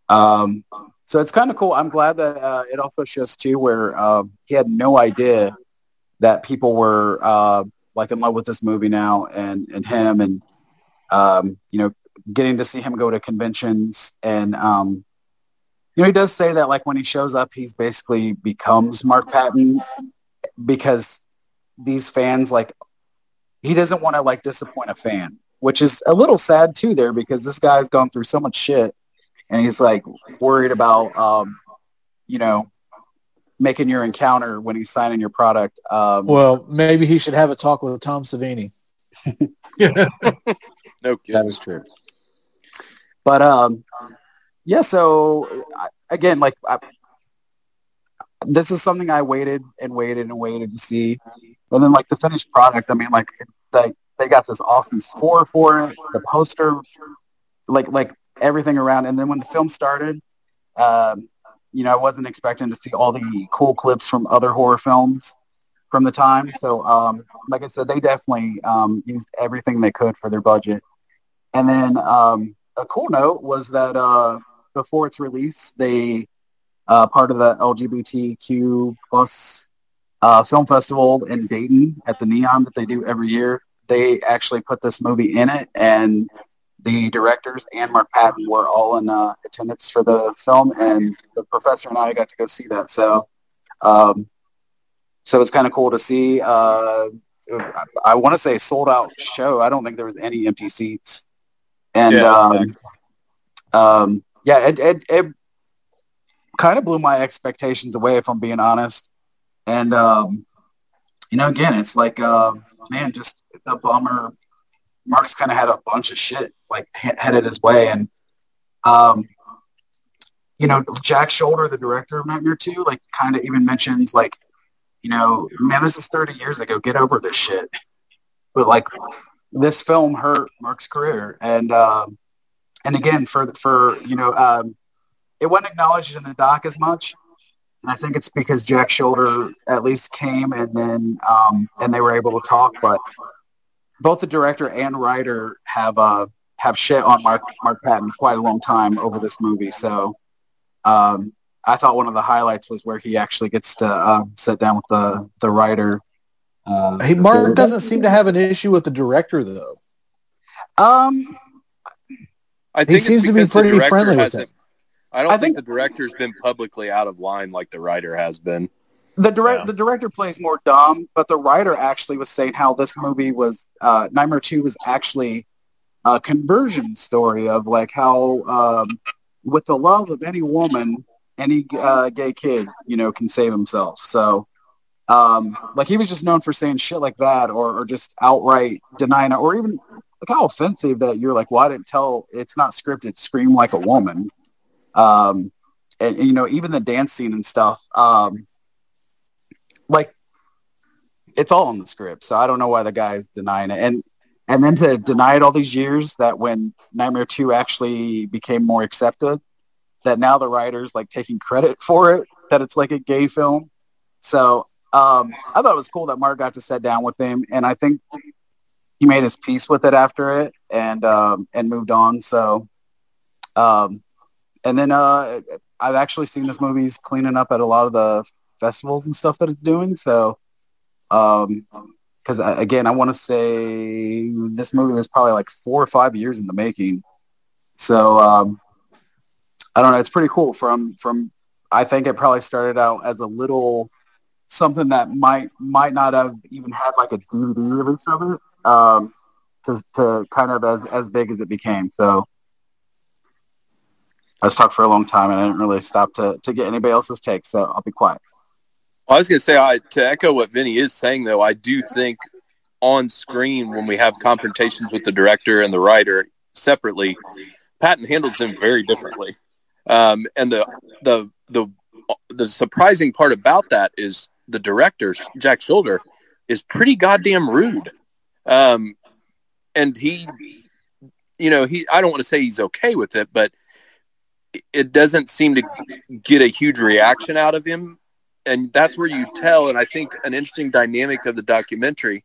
Um, so it's kind of cool. I'm glad that uh, it also shows too where um, he had no idea that people were uh, like in love with this movie now and and him and um, you know getting to see him go to conventions and um, you know he does say that like when he shows up he's basically becomes Mark Patton because these fans like he doesn't want to like disappoint a fan which is a little sad too there because this guy's gone through so much shit and he's like worried about um, you know making your encounter when he's signing your product um, Well, maybe he should have a talk with Tom Savini. No kidding. That is true. But um, yeah. So again, like I, this is something I waited and waited and waited to see, and then like the finished product. I mean, like it- like they got this awesome score for it, the poster, like like everything around. And then when the film started, um, you know, I wasn't expecting to see all the cool clips from other horror films from the time. So, um, like I said, they definitely um, used everything they could for their budget. And then um, a cool note was that uh, before its release, they uh, part of the LGBTQ plus uh, film festival in Dayton at the Neon that they do every year. They actually put this movie in it, and the directors and Mark Patton were all in uh, attendance for the film, and the professor and I got to go see that. So, um, so it's kind of cool to see. Uh, I, I want to say sold out show. I don't think there was any empty seats, and Yeah, um, um, yeah, it, it, it kind of blew my expectations away, if I'm being honest. And um, you know, again, it's like, uh, man, just a bummer. Mark's kind of had a bunch of shit like headed his way, and um, you know, Jack Sholder, the director of Nightmare Two, like kind of even mentions like, you know, man, this is 30 years ago. Get over this shit. But like, this film hurt Mark's career, and um, and again for for you know, um, it wasn't acknowledged in the doc as much. And I think it's because Jack Sholder at least came and then um, and they were able to talk. But both the director and writer have uh, have shit on Mark Mark Patton quite a long time over this movie. So um, I thought one of the highlights was where he actually gets to uh, sit down with the the writer. Uh, Hey, Mark doesn't seem to have an issue with the director, though. Um, I think He seems to be the pretty director friendly with hasn't- him. I don't I think, think- the director's been publicly out of line like the writer has been. the direct Yeah. the director plays more dumb, but the writer actually was saying how this movie was uh, Nightmare Two was actually a conversion story of like how um, with the love of any woman, any uh, gay kid, you know, can save himself. So. Um, like he was just known for saying shit like that, or, or just outright denying it, or even like how offensive that you're like, I didn't tell, it's not scripted, scream like a woman. Um, and, and, you know, even the dance scene and stuff. Um, like it's all in the script. So I don't know why the guy's denying it. And and then to deny it all these years that when Nightmare 2 actually became more accepted, that now the writer's like taking credit for it, that it's like a gay film. So um, I thought it was cool that Mark got to sit down with him and I think he made his peace with it after it and um, and moved on. So um, and then uh, I've actually seen this movie's cleaning up at a lot of the festivals and stuff that it's doing. So, um, because again, I want to say this movie was probably like four or five years in the making. So, um, I don't know. It's pretty cool. From from, I think it probably started out as a little something that might might not have even had like a DVD release of it. Um, to to kind of as as big as it became. So. I was talking for a long time and I didn't really stop to, to get anybody else's take, so I'll be quiet. I was going to say, I, to echo what Vinny is saying, though, I do think on screen when we have confrontations with the director and the writer separately, Patton handles them very differently. Um, and the the the the surprising part about that is the director Jack Sholder is pretty goddamn rude, um, and he you know, he I don't want to say he's okay with it, but it doesn't seem to get a huge reaction out of him. And that's where you tell, and I think an interesting dynamic of the documentary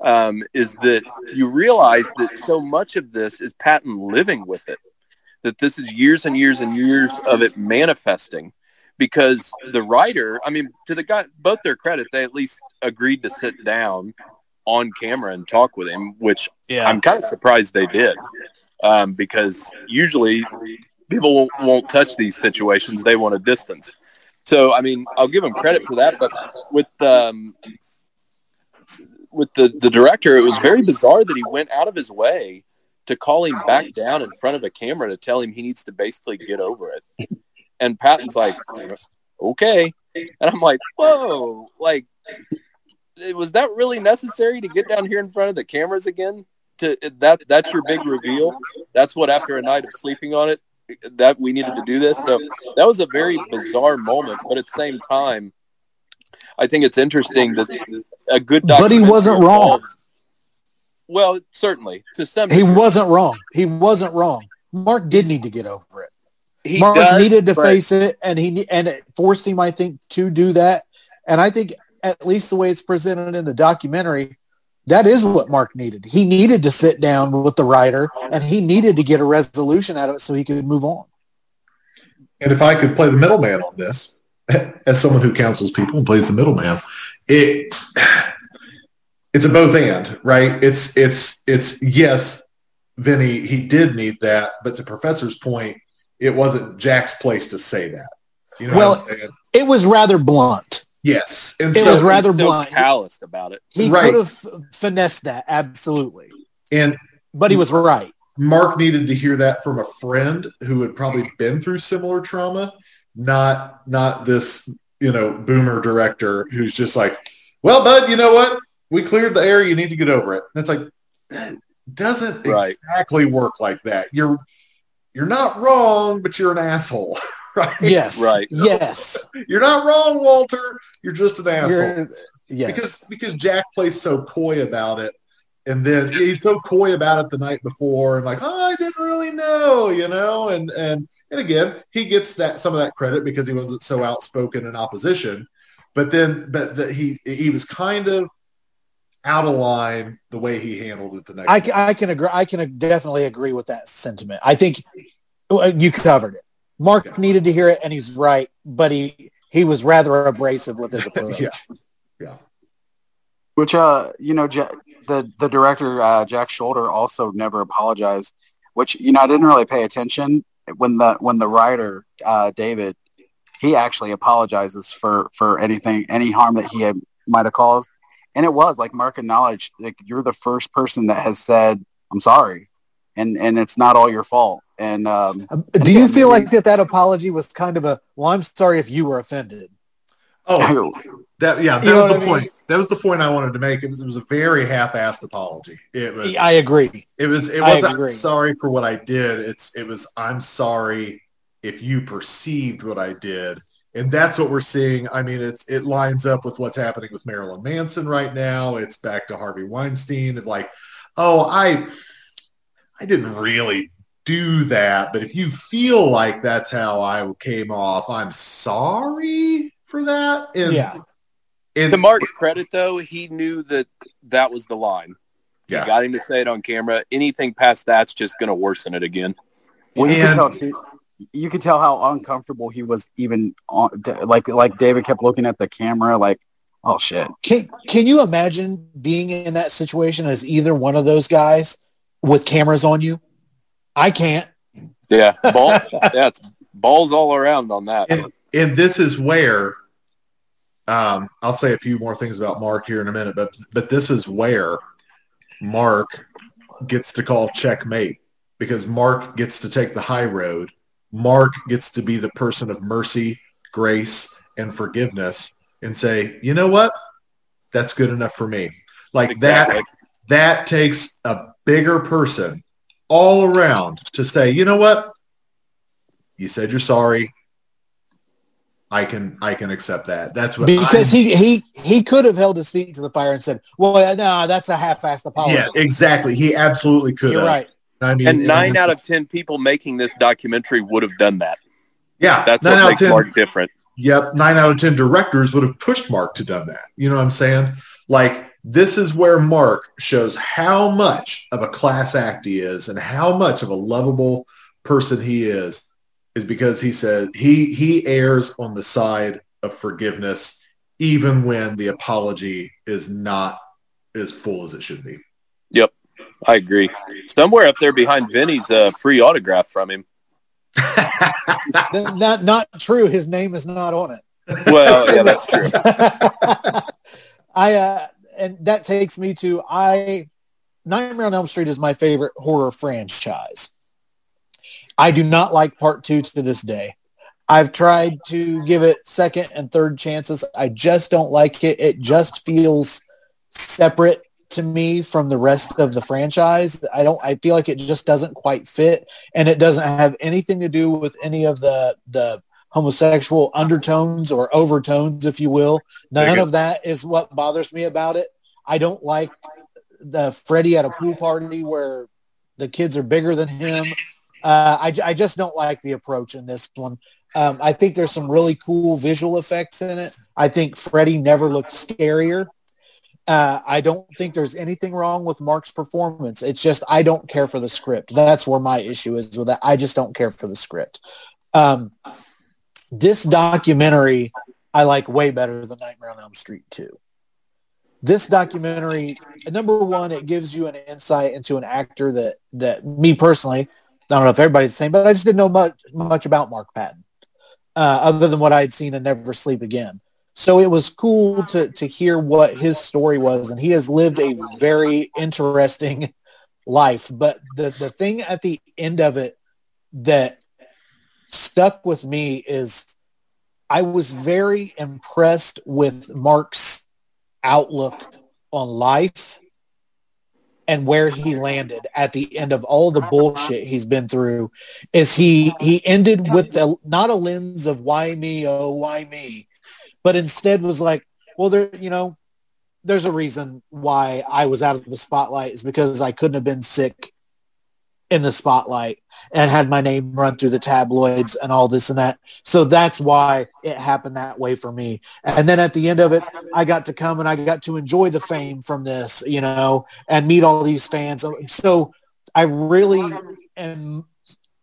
um, is that you realize that so much of this is Patton living with it, that this is years and years and years of it manifesting because the writer, I mean, to the guy, both their credit, they at least agreed to sit down on camera and talk with him, which Yeah. I'm kind of surprised they did um, because usually people won't, won't touch these situations. They want a distance. So, I mean, I'll give him credit for that. But with um, with the, the director, it was very bizarre that he went out of his way to call him back down in front of a camera to tell him he needs to basically get over it. And Patton's like, okay. And I'm like, whoa, like, was that really necessary to get down here in front of the cameras again? To that, that's your big reveal. That's what after a night of sleeping on it, that we needed to do this. So that was a very bizarre moment, but at the same time, I think it's interesting that a good But he wasn't wrong. Well, certainly to some He degree. wasn't wrong. He wasn't wrong. Mark did need to get over it. He Mark does, needed to but- face it, and he and it forced him, I think, to do that. And I think, at least the way it's presented in the documentary, that is what Mark needed. He needed to sit down with the writer, and he needed to get a resolution out of it so he could move on. And if I could play the middleman on this, as someone who counsels people and plays the middleman, it it's a both and, right? It's it's it's yes, Vinny, he did need that, but to Professor's point, it wasn't Jack's place to say that. You know Well, what I'm saying? It was rather blunt. Yes. And it so was rather so blunt. calloused about it. He Right. could have finessed that absolutely, and but he was right. Mark needed to hear that from a friend who had probably been through similar trauma, not not this, you know, boomer director who's just like, "Well, bud, you know what? We cleared the air. You need to get over it." And it's like that doesn't Right. exactly work like that. You're you're not wrong, but you're an asshole, right? Yes. Right. Yes. You're not wrong, Walter. You're just an asshole. You're- yes. Because because Jack plays so coy about it, and then he's so coy about it the night before, and like, oh, I didn't really know, you know, and and and again, he gets that some of that credit because he wasn't so outspoken in opposition, but then but that he he was kind of out of line the way he handled it the next. I, I can agree. I can definitely agree with that sentiment. I think you covered it. Mark Yeah. needed to hear it, and he's right. But he he was rather abrasive with his approach. Yeah. yeah. Which, uh, you know, Ja the the director uh, Jack Sholder also never apologized. Which you know, I didn't really pay attention when the when the writer uh, David he actually apologizes for for anything any harm that he had, might have caused, and it was like Mark acknowledged like you're the first person that has said I'm sorry, and and it's not all your fault. And um, Um, Do you feel like that that apology was kind of a well? I'm sorry if you were offended. Oh, that yeah, that You was the I mean? point. That was the point I wanted to make. It was it was a very half-assed apology. It was. I agree. It was. It wasn't. I'm sorry for what I did. It's. It was. I'm sorry if you perceived what I did, and that's what we're seeing. I mean, it's. It lines up with what's happening with Marilyn Manson right now. It's back to Harvey Weinstein. And like, oh, I. I didn't really do that, but if you feel like that's how I came off, I'm sorry for that. And, Yeah. And To Mark's credit, though, he knew that that was the line. Yeah. You got him to say it on camera. Anything past that's just going to worsen it again. Well, you can And- tell too. You could tell how uncomfortable he was, even on like like David kept looking at the camera, like, oh shit. Can Can you imagine being in that situation as either one of those guys with cameras on you? I can't. Yeah, ball, yeah, it's balls all around on that. and, and this is where um, I'll say a few more things about Mark here in a minute, but but this is where Mark gets to call checkmate because Mark gets to take the high road. Mark gets to be the person of mercy, grace, and forgiveness, and say, you know what, that's good enough for me. Like Exactly. that. That takes a bigger person all around to say, you know what, you said you're sorry. I can I can accept that. That's what Because I'm- he he he could have held his feet to the fire and said, "Well, no, that's a half-assed apology." yeah exactly. He absolutely could You're have. right. I mean, And nine out of ten people making this documentary would have done that. yeah, That's nine what out makes 10 Mark different. Yep, nine out of ten directors would have pushed Mark to done that. You know what I'm saying? Like this is where Mark shows how much of a class act he is and how much of a lovable person he is, is because he says he he errs on the side of forgiveness, even when the apology is not as full as it should be. Yep, I agree. Somewhere up there behind Vinny's uh, free autograph from him. Not not true. His name is not on it. Well, yeah, that's true. I uh, and that takes me to I Nightmare on Elm Street is my favorite horror franchise. I do not like part two to this day. I've tried to give it second and third chances. I just don't like it. It just feels separate to me from the rest of the franchise. I don't I feel like it just doesn't quite fit and it doesn't have anything to do with any of the the homosexual undertones or overtones if you will. None of that is what bothers me about it. I don't like the Freddy at a pool party where the kids are bigger than him. Uh, I, I just don't like the approach in this one. Um, I think there's some really cool visual effects in it. I think Freddy never looked scarier. Uh, I don't think there's anything wrong with Mark's performance. It's just I don't care for the script. That's where my issue is with that. I just don't care for the script. Um, this documentary I like way better than Nightmare on Elm Street 2. This documentary, number one, it gives you an insight into an actor that that me personally, I don't know if everybody's the same, but I just didn't know much much about Mark Patton, uh, other than what I had seen in Never Sleep Again. So it was cool to to hear what his story was, and he has lived a very interesting life. But the the thing at the end of it that stuck with me is I was very impressed with Mark's outlook on life and where he landed at the end of all the bullshit he's been through is he he ended with a, not a lens of why me oh why me but instead was like well there you know there's a reason why I was out of the spotlight is because I couldn't have been sick in the spotlight and had my name run through the tabloids and all this and that. So that's why it happened that way for me. And then at the end of it, I got to come and I got to enjoy the fame from this, you know, and meet all these fans. So I really am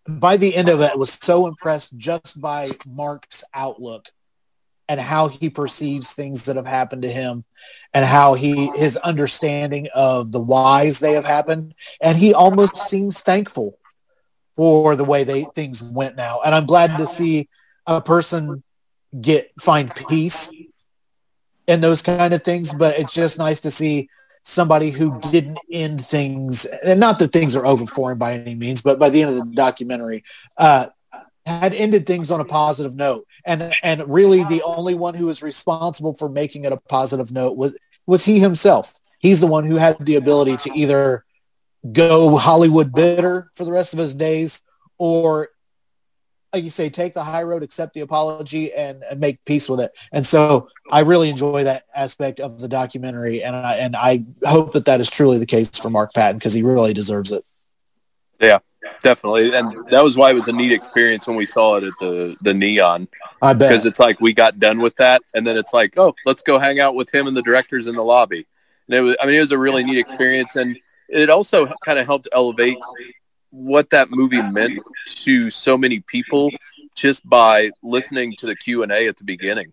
by the end of it was so impressed just by Mark's outlook and how he perceives things that have happened to him and how he his understanding of the whys they have happened. And he almost seems thankful for the way they things went now. And i'm glad to see a person get find peace in those kind of things but it's just nice to see somebody who didn't end things. And not that things are over for him by any means but by the end of the documentary uh had ended things on a positive note. And and really the only one who was responsible for making it a positive note was was he himself. He's the one who had the ability to either go hollywood bitter for the rest of his days or like you say take the high road accept the apology and, and make peace with it. And so i really enjoy that aspect of the documentary. And i and i hope that that is truly the case for mark patton because he really deserves it Definitely. And that was why it was a neat experience when we saw it at the, the Neon. i bet Because it's like we got done with that and then it's like, oh, let's go hang out with him and the directors in the lobby. And it was I mean it was a really neat experience and it also kind of helped elevate what that movie meant to so many people just by listening to the Q&A at the beginning.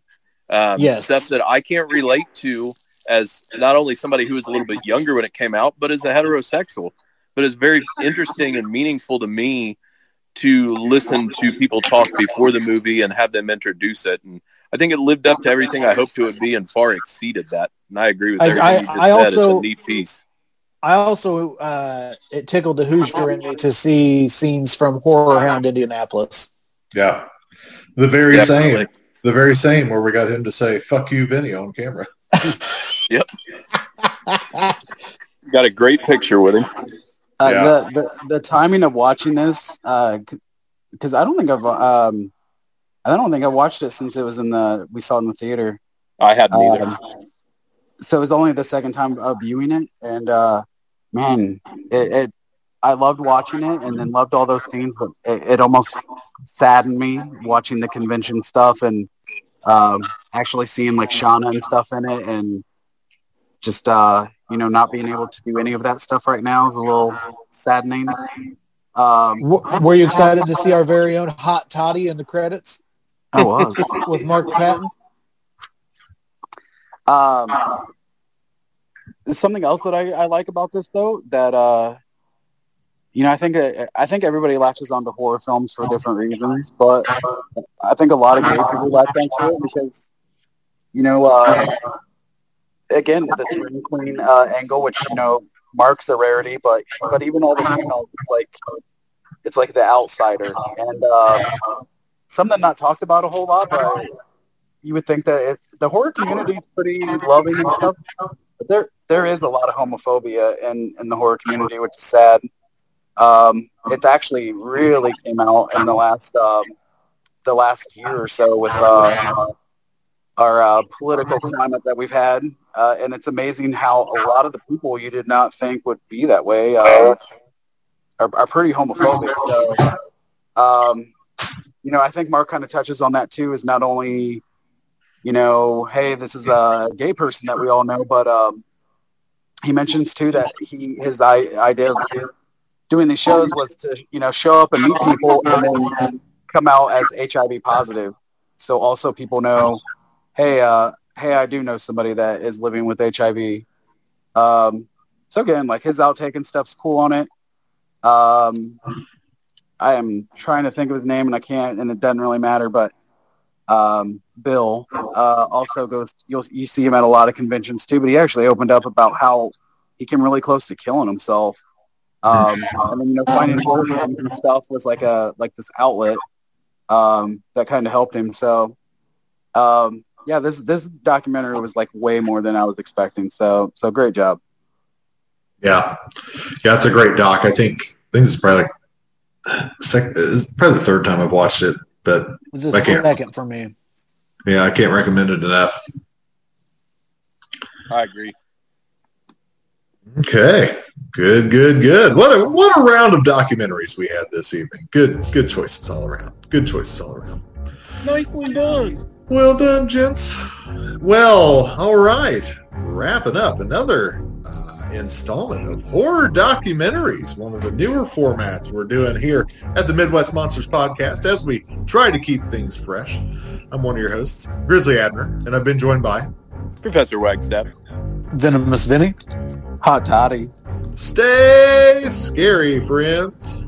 Um, Yes. Stuff that I can't relate to as not only somebody who was a little bit younger when it came out, but as a heterosexual. But it's very interesting and meaningful to me to listen to people talk before the movie and have them introduce it. And I think it lived up to everything I hoped it would be and far exceeded that. And I agree with I- everything I- you just I said. also- it's a neat piece. I also uh, it tickled the Hoosier in me to see scenes from Horror Hound Indianapolis. Yeah. The very Definitely. same. The very same where we got him to say, fuck you, Vinny, on camera. Yep, got a great picture with him. Uh, Yeah. the, the the timing of watching this, because I don't think I've um, I don't think I watched it since it was in the we saw it in the theater. I hadn't either. Um, so it was only the second time uh, viewing it, and uh, man, it, it I loved watching it and then loved all those scenes, but it, it almost saddened me watching the convention stuff and um, actually seeing like Shauna and stuff in it and just uh, you know not being able to do any of that stuff right now is a little saddening. Um, were you excited to see our very own Hot Toddy in the credits I was. with Mark Patton? Um, something else that I, I like about this though that uh, you know I think uh, I think everybody latches onto horror films for different reasons, but I think a lot of gay people latch onto it because you know uh, again the scream queen uh, angle, which you know marks a rarity, but but even all the females, it's like it's like the outsider and uh, something not talked about a whole lot, but you would think that it, the horror community is pretty loving and stuff. But there there is a lot of homophobia in, in the horror community, which is sad. Um, it's actually really came out in the last um, the last year or so with uh, our uh, political climate that we've had, uh, and it's amazing how a lot of the people you did not think would be that way uh, are, are pretty homophobic. So, um, you know, I think Mark kind of touches on that too. Is not only you know, hey, this is a gay person that we all know, but um, he mentions too that he his idea of doing these shows was to you know show up and meet people and then come out as HIV positive, so also people know, hey, uh, hey, I do know somebody that is living with HIV. Um, so again, like his outtake and stuff's cool on it. Um, I am trying to think of his name and I can't, and it doesn't really matter, but um, Bill uh, also goes. You'll you see him at a lot of conventions too, but he actually opened up about how he came really close to killing himself. Um, and then you know finding horror and stuff was like a like this outlet um, that kind of helped him. So um, yeah, this this documentary was like way more than I was expecting. So so great job. Yeah, yeah, it's a great doc. I think I think this is probably like sec- it's probably the third time I've watched it, but This is I can't- second for me. yeah, I can't recommend it enough. I agree. Okay, good, good, good. What a what a round of documentaries we had this evening. Good, good choices all around. Good choices all around. Nicely done. Well done, gents. Well, all right. Wrapping up another uh, installment of horror documentaries, one of the newer formats we're doing here at the Midwest Monsters Podcast as we try to keep things fresh. I'm one of your hosts, Grizzly Abner, and I've been joined by Professor Wagstaff. Venomous Vinny. Hot toddy. Stay Scary, friends.